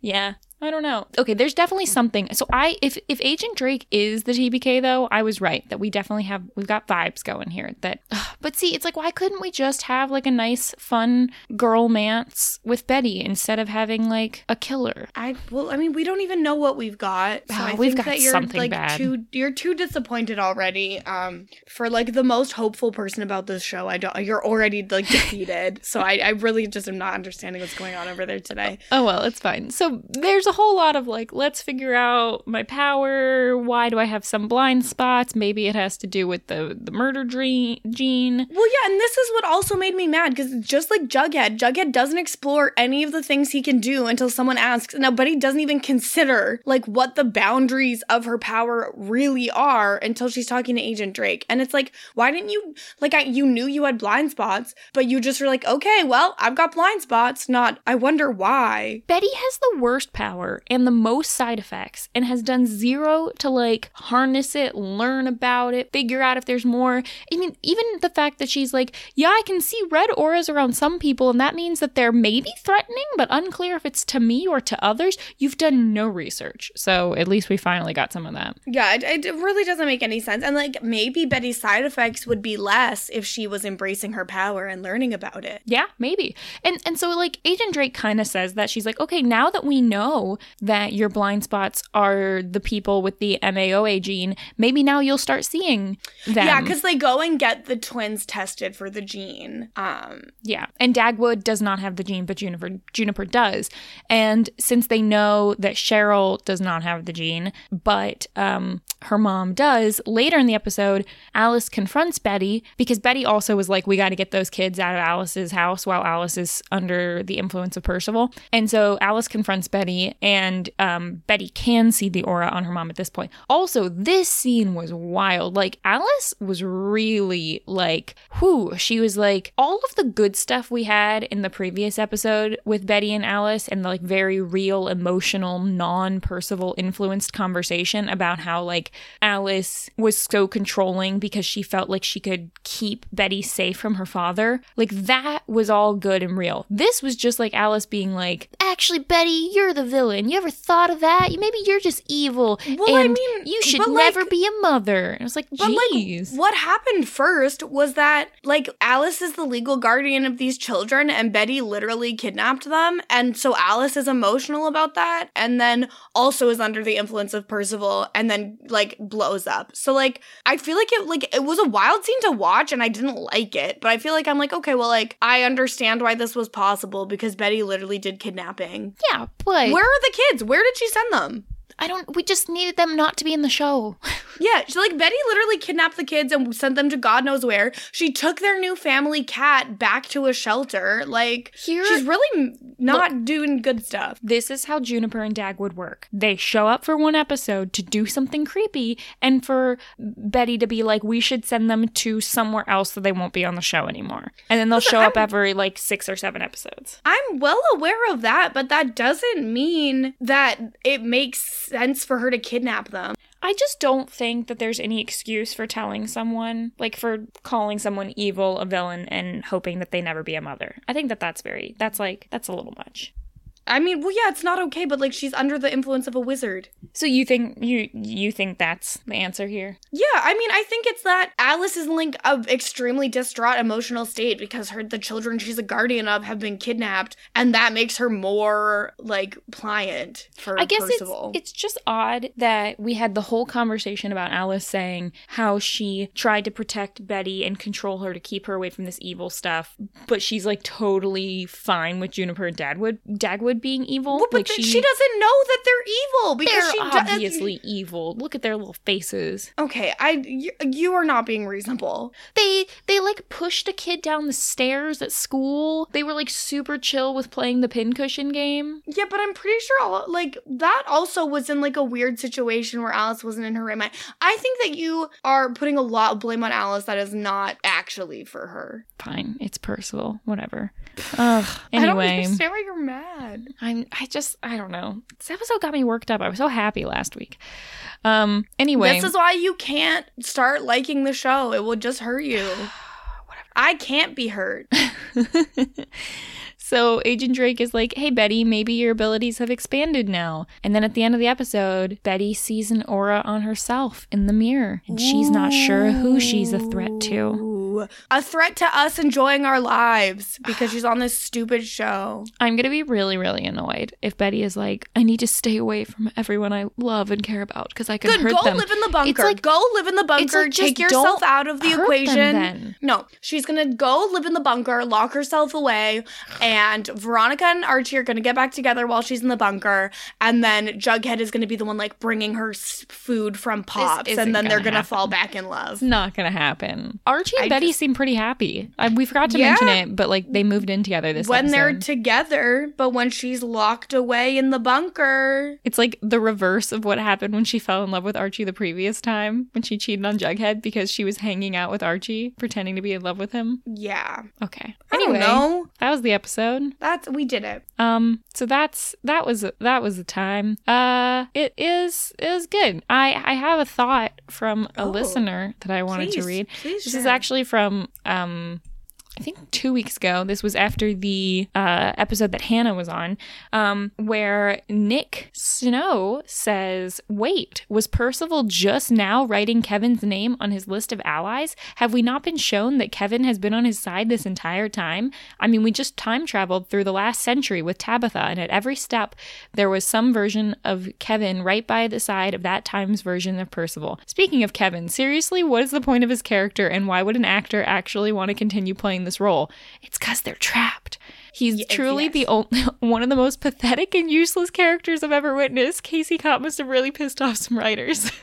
Yeah. I don't know. Okay, there's definitely something. So I if if Agent Drake is the TBK though, I was right that we definitely have we've got vibes going here that but see, it's like why couldn't we just have like a nice fun girl mance with Betty instead of having like a killer? I well, I mean, we don't even know what we've got. So Oh, I we've think got that you're something like bad. too you're too disappointed already. Um, for like the most hopeful person about this show, I don't. You're already like defeated. so I, I really just am not understanding what's going on over there today. Oh well, it's fine. So there's a whole lot of like, let's figure out my power. Why do I have some blind spots? Maybe it has to do with the the murder dream gene. Well, yeah, and this is what also made me mad because just like Jughead, Jughead doesn't explore any of the things he can do until someone asks. Now, Betty doesn't even consider like what the boundaries of her power really are until she's talking to Agent Drake. And it's like, why didn't you like I you knew you had blind spots, but you just were like, okay, well, I've got blind spots. Not, I wonder why. Betty has the worst power and the most side effects and has done zero to like harness it, learn about it, figure out if there's more. I mean, even the fact that she's like, yeah, I can see red auras around some people and that means that they're maybe threatening, but unclear if it's to me or to others. You've done no research. So at least we finally got some of that. Yeah, it, it really doesn't make any sense. And like maybe Betty's side effects would be less if she was embracing her power and learning about it. Yeah, maybe. And and so like Agent Drake kind of says that she's like, okay, now that we know know that your blind spots are the people with the MAOA gene, maybe now you'll start seeing them. Yeah, because they go and get the twins tested for the gene. Um, Yeah. And Dagwood does not have the gene, but Juniper Juniper does. And since they know that Cheryl does not have the gene, but um her mom does, later in the episode, Alice confronts Betty because Betty also was like, We gotta get those kids out of Alice's house while Alice is under the influence of Percival. And so Alice confronts Betty, and um, Betty can see the aura on her mom at this point. Also, this scene was wild. Like, Alice was really like, whew, she was like, all of the good stuff we had in the previous episode with Betty and Alice and the like very real, emotional, non Percival influenced conversation about how like Alice was so controlling because she felt like she could keep Betty safe from her father. Like, that was all good and real. This was just like Alice being like, actually, Betty, you're the villain. You ever thought of that? Maybe you're just evil. Well, I and mean, you should like- never be a mother. And I was like, But like, what happened first was that like Alice is the legal guardian of these children, and Betty literally kidnapped them, and so Alice is emotional about that, and then also is under the influence of Percival, and then like blows up. So like, I feel like it like it was a wild scene to watch, and I didn't like it, but I feel like I'm like okay, well like I understand why this was possible because Betty literally did kidnapping. yeah, but Where are the kids? Where did she send them? I don't. We just needed them not to be in the show. Yeah, she like Betty literally kidnapped the kids and sent them to God knows where. She took their new family cat back to a shelter. Like Here- she's really not doing good stuff. This is how Juniper and Dagwood work. They show up for one episode to do something creepy, and for Betty to be like, "We should send them to somewhere else so they won't be on the show anymore." And then they'll Listen, show up I'm- every like six or seven episodes. I'm well aware of that, but that doesn't mean that it makes sense for her to kidnap them. I just don't think that there's any excuse for telling someone, like for calling someone evil, a villain, and hoping that they never be a mother. I think that that's very, that's like, that's a little much. I mean, well, yeah, it's not okay, but like she's under the influence of a wizard. So you think you you think that's the answer here? Yeah, I mean, I think it's that Alice is in like a extremely distraught emotional state because her the children she's a guardian of have been kidnapped, and that makes her more like pliant for I guess Percival. it's it's just odd that we had the whole conversation about Alice saying how she tried to protect Betty and control her to keep her away from this evil stuff, but she's like totally fine with Juniper and Dagwood Being evil. Well, but like th- she, doesn't know that they're evil because they're she does. Uh, obviously evil. Look at their little faces. Okay, I you, you are not being reasonable. They they like pushed a kid down the stairs at school. They were like super chill with playing the pincushion game. Yeah, but I'm pretty sure all, like that also was in like a weird situation where Alice wasn't in her right mind. I think that you are putting a lot of blame on Alice that is not actually for her. Fine, it's Percival. Whatever. Ugh. I don't Anyway. understand why you're mad. I'm I just I don't know. This episode got me worked up. I was so happy last week. Um anyway. This is why you can't start liking the show. It will just hurt you. I can't be hurt. so Agent Drake is like, "Hey Betty, maybe your abilities have expanded now." And then at the end of the episode, Betty sees an aura on herself in the mirror, and she's not sure who she's a threat to. A threat to us enjoying our lives because she's on this stupid show. I'm going to be really really annoyed if Betty is like, "I need to stay away from everyone I love and care about because I could Good, hurt go them." live in the bunker. It's like- go live in the bunker. like, take yourself out of the equation. then. No, she's gonna go live in the bunker, lock herself away, and Veronica and Archie are gonna get back together while she's in the bunker, and then Jughead is gonna be the one like bringing her food from Pops, and then they're gonna gonna fall back in love. It's not gonna happen. Archie and I Betty just- seem pretty happy. I, we forgot to Yeah. mention it, but like they moved in together this When they're together, but when she's locked away in the bunker, it's like the reverse of what happened when she fell in love with Archie the previous time when she cheated on Jughead because she was hanging out with Archie, pretending to be in love with him. yeah. Okay. I Anyway, don't know. that was the episode. That's we did it. Um, so that's that was that was the time. Uh, it is it is good. I I have a thought from a Oh. listener that I wanted to read. please This is share. actually from um I think two weeks ago. This was after the uh, episode that Hannah was on, um, where Nick Snow says, Wait, was Percival just now writing Kevin's name on his list of allies? Have we not been shown that Kevin has been on his side this entire time? I mean, we just time traveled through the last century with Tabitha, and at every step, there was some version of Kevin right by the side of that time's version of Percival. Speaking of Kevin, seriously, what is the point of his character, and why would an actor actually want to continue playing this role? It's because they're trapped. He's Yes, truly yes. the only, one of the most pathetic and useless characters I've ever witnessed. Casey Cott must have really pissed off some writers.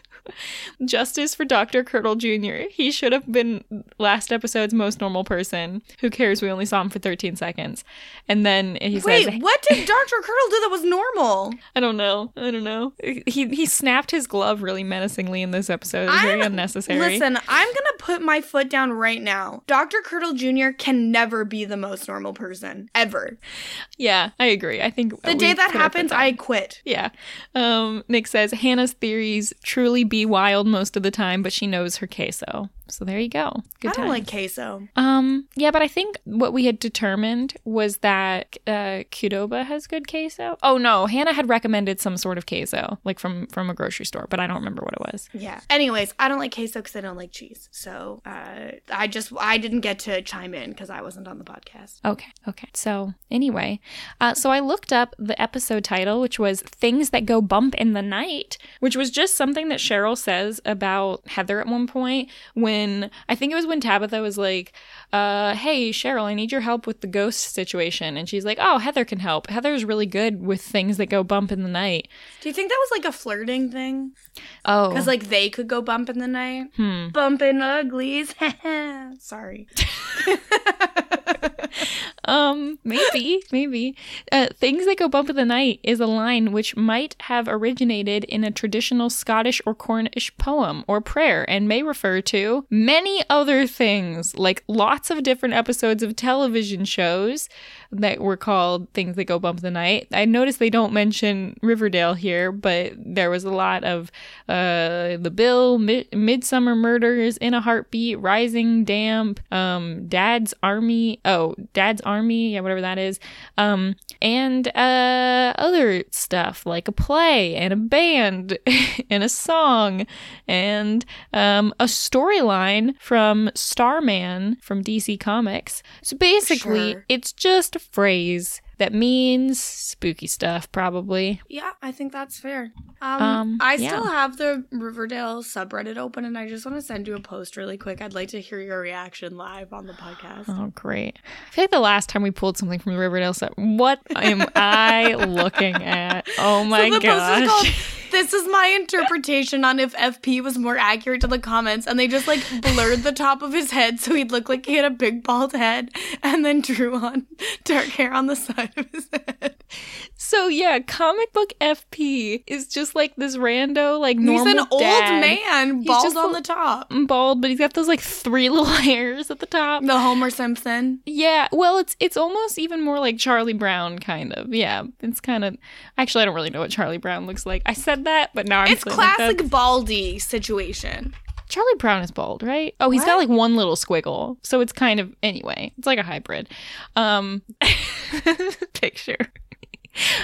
Justice for Dr. Curdle Jr. He should have been last episode's most normal person. Who cares? We only saw him for 13 seconds. And then he Wait, says, what did Dr. Curdle do that was normal? I don't know. I don't know. He he snapped his glove really menacingly in this episode. It was very I'm- unnecessary. Listen, I'm gonna put my foot down right now. Dr. Curdle Jr. can never be the most normal person ever. Yeah, I agree. I think The day that happens, I quit. Yeah. Um, Nick says Hannah's theories truly be wild most of the time, but she knows her queso. So there you go. Good I don't times. like queso. Um, yeah, but I think what we had determined was that uh, Qdoba has good queso. Oh no, Hannah had recommended some sort of queso, like from from a grocery store, but I don't remember what it was. Yeah. Anyways, I don't like queso because I don't like cheese. So uh, I just I didn't get to chime in because I wasn't on the podcast. Okay, okay. So anyway, uh, so I looked up the episode title, which was "Things That Go Bump in the Night," which was just something that Cheryl says about Heather at one point when I think it was when Tabitha was like, uh, "Hey Cheryl, I need your help with the ghost situation," and she's like, "Oh, Heather can help. Heather's really good with things that go bump in the night." Do you think that was like a flirting thing? Oh, Because like they could go bump in the night. hmm. Bumping uglies. Sorry. Um, maybe, maybe. Uh, Things that go bump in the night is a line which might have originated in a traditional Scottish or Cornish poem or prayer and may refer to many other things, like lots of different episodes of television shows that were called Things That Go Bump in the Night. I noticed they don't mention Riverdale here, but there was a lot of uh, The Bill, Mi- Midsomer Murders, In a Heartbeat, Rising Damp, um, Dad's Army. Oh, Dad's Army, yeah, whatever that is. Um, and uh, other stuff like a play and a band and a song and um, a storyline from Starman from DC Comics. So basically, Sure. it's just a phrase that means spooky stuff, probably. Yeah, I think that's fair. Um, Um, I yeah. still have the Riverdale subreddit open, and I just want to send you a post really quick. I'd like to hear your reaction live on the podcast. Oh, great. I feel like the last time we pulled something from the Riverdale set, what am I looking at? Oh my so the post is called gosh. "This is my interpretation on if FP was more accurate to the comments," and they just like blurred the top of his head so he'd look like he had a big bald head, and then drew on dark hair on the side of his head. So yeah, comic book FP is just like this rando, like normal. He's an old dad. man, He's bald just on the top. Mm, bald, but he's got those like three little hairs at the top. The Homer Simpson. Yeah, well, it's it's almost even more like Charlie Brown, kind of. Yeah, it's kind of. Actually, I don't really know what Charlie Brown looks like. I said that, but now I'm It's like classic baldy situation. Charlie Brown is bald, right? Oh, he's got like one little squiggle, so it's kind of anyway. It's like a hybrid. Um, picture.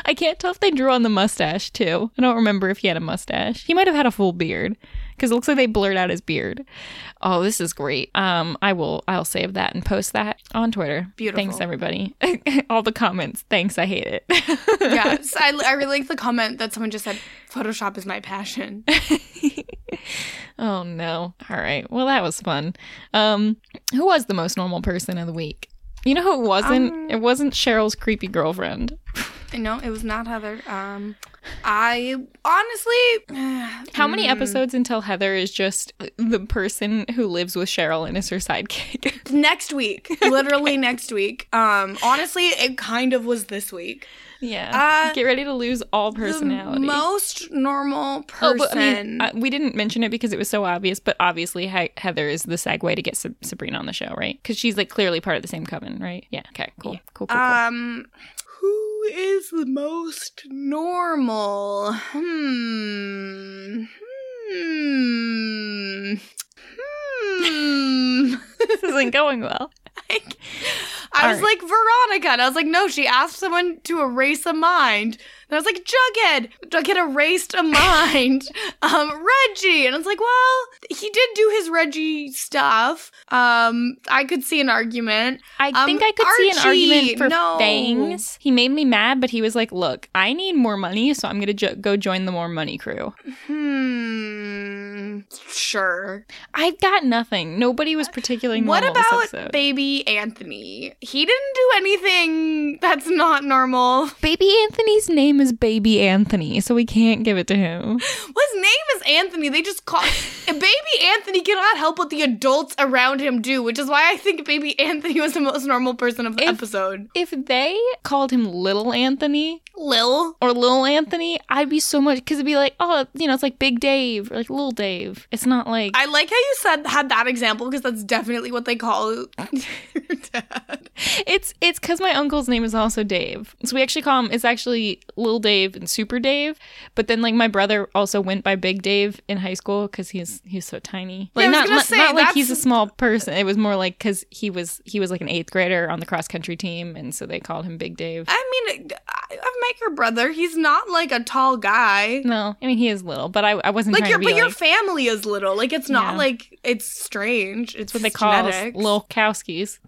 I can't tell if they drew on the mustache too. I don't remember if he had a mustache. He might have had a full beard because it looks like they blurred out his beard. Oh, this is great. Um, I will. I'll save that and post that on Twitter. Beautiful. Thanks, everybody. All the comments. Thanks. I hate it. yes, I, I really like the comment that someone just said, "Photoshop is my passion." Oh no. All right. Well, that was fun. Um, who was the most normal person of the week? You know who it wasn't? Um, it wasn't Cheryl's creepy girlfriend. No, it was not Heather. Um, I honestly, How many mm, episodes until Heather is just the person who lives with Cheryl and is her sidekick? next week, literally next week. Um, honestly, it kind of was this week. yeah. Uh, Get ready to lose all personality. Most normal Oh, person. but I mean, uh, we didn't mention it because it was so obvious, but obviously he- Heather is the segue to get Sab- Sabrina on the show, right? Because she's like clearly part of the same coven, right? Yeah. Okay. Cool. Cool. Cool. cool. Um, is the most normal? Hmm. Hmm. Hmm. this isn't going well. like, I was All like Veronica, and I was like, no, she asked someone to erase a mind. And I was like, Jughead, Jughead erased a mind. um, Reggie, and I was like, well, he did do his Reggie stuff. Um, I could see an argument. I Um, think I could see an argument for no. Fangs. He made me mad, but he was like, "Look, I need more money, so I'm gonna jo- go join the more money crew." Hmm. Mm, sure. I've got nothing. Nobody was particularly What normal this about baby Anthony? He didn't do anything that's not normal. Baby Anthony's name is Baby Anthony, so we can't give it to him. Well, his name is Anthony. They just call baby Anthony cannot help what the adults around him do, which is why I think baby Anthony was the most normal person of the If- episode. If they called him Little Anthony Lil. or Little Anthony, I'd be so much because it'd be like, oh, you know, it's like Big Dave or like Little Dave. It's not like I like how you said had that example because that's definitely what they call your dad. It's it's because my uncle's name is also Dave, so we actually call him. It's actually Little Dave and Super Dave. But then like my brother also went by Big Dave in high school because he's he's so tiny. Yeah, Like I was not not, say, not like he's a small person. It was more like because he was he was like an eighth grader on the cross country team, and so they called him Big Dave. I mean, I've met your brother. He's not like a tall guy. no, I mean he is little, but I I wasn't Like trying your, to but be your like, family is little. Like it's not Yeah. like it's strange. It's what they call little Kowskis.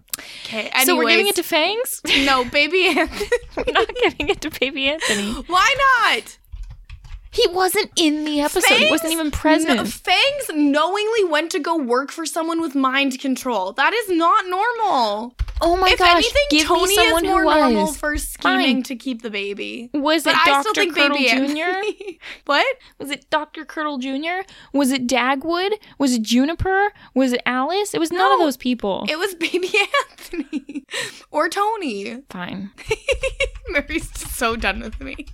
Okay. So we're giving it to Fangs. no baby Anthony. we're not giving it to Baby Anthony. Why not? He wasn't in the episode. he wasn't even present. No, Fangs knowingly went to go work for someone with mind control. That is not normal. Oh my if gosh! anything, give Tony me someone is more who was. normal for scheming Fine. to keep the baby. Was it I Dr. still think Curdle baby Jr.? What? Was it Dr. Curdle Jr.? Was it Dagwood? Was it Juniper? Was it Alice? It was none of those people. It was baby Anthony or Tony. Fine. Mary's so done with me.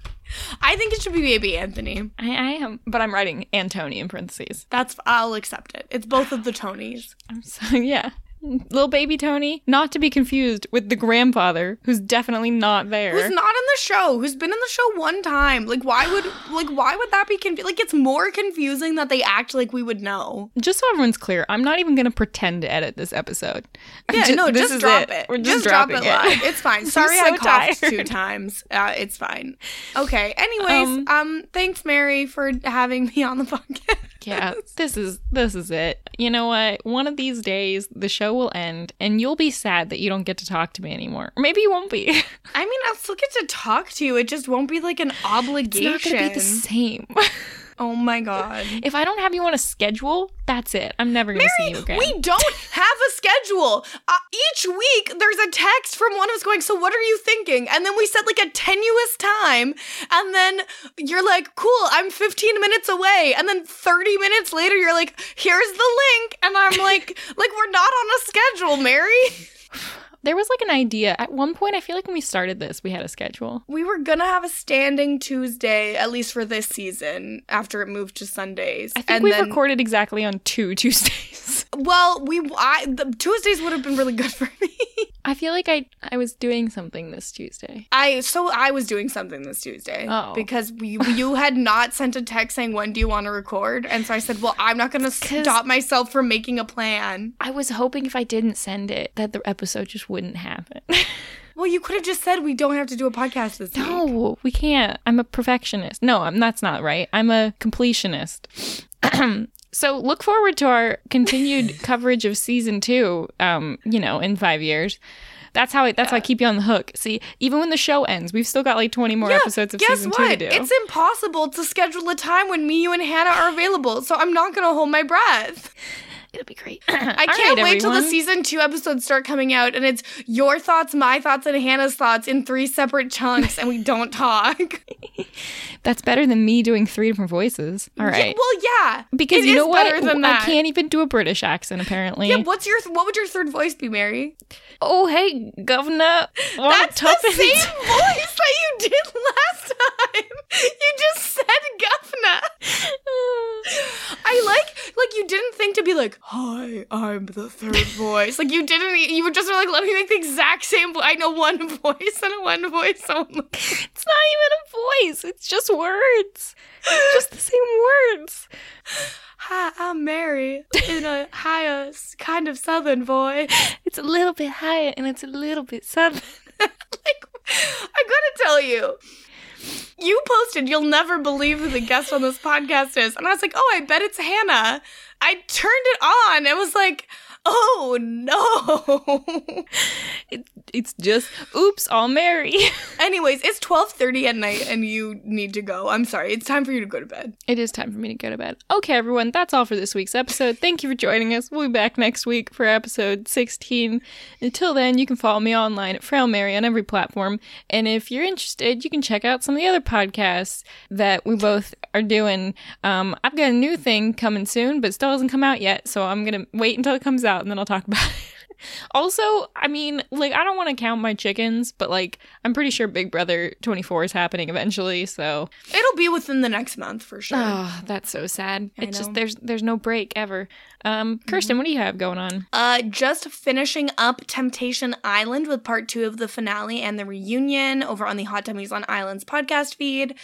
I think it should be baby Anthony. I, I am, but I'm writing Antony in parentheses. That's I'll accept it. It's both of the Tonys. I'm so, yeah. Little baby Tony, not to be confused with the grandfather, who's definitely not there. Who's not in the show? Who's been in the show one time? Like why would like why would that be confusing? Like it's more confusing that they act like we would know. Just so everyone's clear, I'm not even going to pretend to edit this episode. Yeah, Ju- no, just drop it. We're just just, drop dropping it live. It's fine. Sorry, I so coughed tired. two times. Uh, it's fine. Okay. Anyways, um, Um, thanks, Mary, for having me on the podcast. yeah this is this is it you know what one of these days the show will end and you'll be sad that you don't get to talk to me anymore or maybe you won't be I mean, I'll still get to talk to you. It just won't be like an obligation. It's not gonna be the same oh my god. if i don't have you on a schedule that's it i'm never gonna see you again We don't have a schedule. Uh, each week, there's a text from one of us going, So, what are you thinking? And then we set like a tenuous time. And then you're like, Cool, I'm 15 minutes away. And then 30 minutes later, you're like, Here's the link. And I'm like, like We're not on a schedule, Mary. there was like an idea at one point i feel like when we started this we had a schedule We were gonna have a standing Tuesday, at least for this season, after it moved to Sundays. i think and we've then, recorded exactly on two tuesdays Well, we I the Tuesdays would have been really good for me. i feel like i i was doing something this tuesday I so I was doing something this Tuesday Oh. because we, you had not sent a text saying when do you want to record, and so I said, well, I'm not gonna stop myself from making a plan. i was hoping if i didn't send it that the episode just wouldn't happen Well, you could have just said we don't have to do a podcast this week. No, we can't. I'm a perfectionist. No, I'm, that's not right. I'm a completionist. so look forward to our continued coverage of season two. Um, you know, in five years. That's how I, that's how I keep you on the hook. See, even when the show ends, we've still got like 20 more Yeah, episodes of guess season what? two to do. It's impossible to schedule a time when me, you, and Hannah are available, so I'm not gonna hold my breath. It'll be great. I can't wait till the season two episodes start coming out, and it's your thoughts, my thoughts, and Hannah's thoughts in three separate chunks, and we don't talk. That's better than me doing three different voices. All right. Yeah, well, yeah, because it you know what? I can't even do a British accent apparently. Yeah, what's your what would your third voice be, Mary? oh, hey, governor. That's the same voice that you did last time. You just said governor. I like like you didn't think to be like, Hi, I'm the third voice. Like you didn't. You were just like, let me make the exact same. Vo- I know one voice and one voice only. It's not even a voice. It's just words. It's just the same words. Hi, I'm Mary in a higher kind of southern voice. It's a little bit higher and it's a little bit southern. like, I gotta tell you, you posted, you'll never believe who the guest on this podcast is. And I was like, oh, I bet it's Hannah. I turned it on and was like, oh no. It, it's just oops, all Mary. Anyways, it's 12:30 at night and you need to go. I'm sorry. It's time for you to go to bed. It is time for me to go to bed. Okay, everyone, that's all for this week's episode. Thank you for joining us. We'll be back next week for episode 16. Until then, you can follow me online at Frail Mary on every platform. And if you're interested, you can check out some of the other podcasts that we both are doing. Um, I've got a new thing coming soon, but still hasn't come out yet. So I'm going to wait until it comes out and then I'll talk about it. Also, I mean, like, I don't want to count my chickens, but like, I'm pretty sure Big Brother 24 is happening eventually, so. It'll be within the next month for sure. Oh, that's so sad. I It's just there's there's no break ever. Um, Kirsten, what do you have going on? Uh, just finishing up Temptation Island with part two of the finale and the reunion over on the Hot Dummies on Islands podcast feed.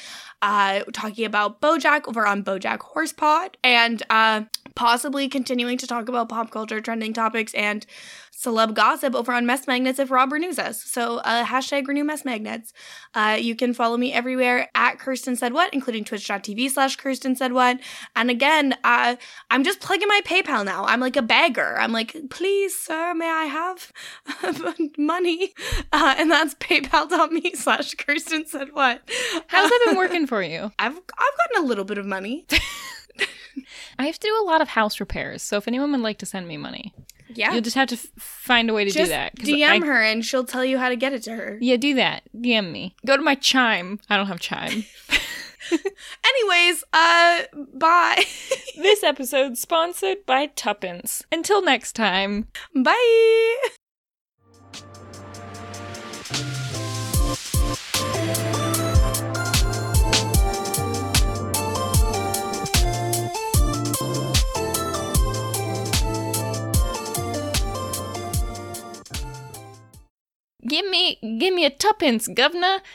Uh, talking about BoJack over on BoJack Horsepod, and uh, possibly continuing to talk about pop culture trending topics and celeb gossip over on Mess Magnets if Rob renews us. So uh, hashtag renew Mess Magnets. Uh, you can follow me everywhere at Kirsten Said What, including twitch.tv slash Kirsten Said What. And again, uh, I'm just plugging my PayPal now. I'm like a beggar. I'm like, please, sir, may I have money? Uh, and that's paypal.me slash Kirsten said what. How's that been working for you? I've I've gotten a little bit of money. I have to do a lot of house repairs, so if anyone would like to send me money, Yeah. you'll just have to f- find a way to just do that. DM I- her and she'll tell you how to get it to her. Yeah, do that. DM me. Go to my chime. I don't have chime. Anyways, uh bye. this episode sponsored by Tuppence. Until next time. bye. Give me, give me a tuppence, governor.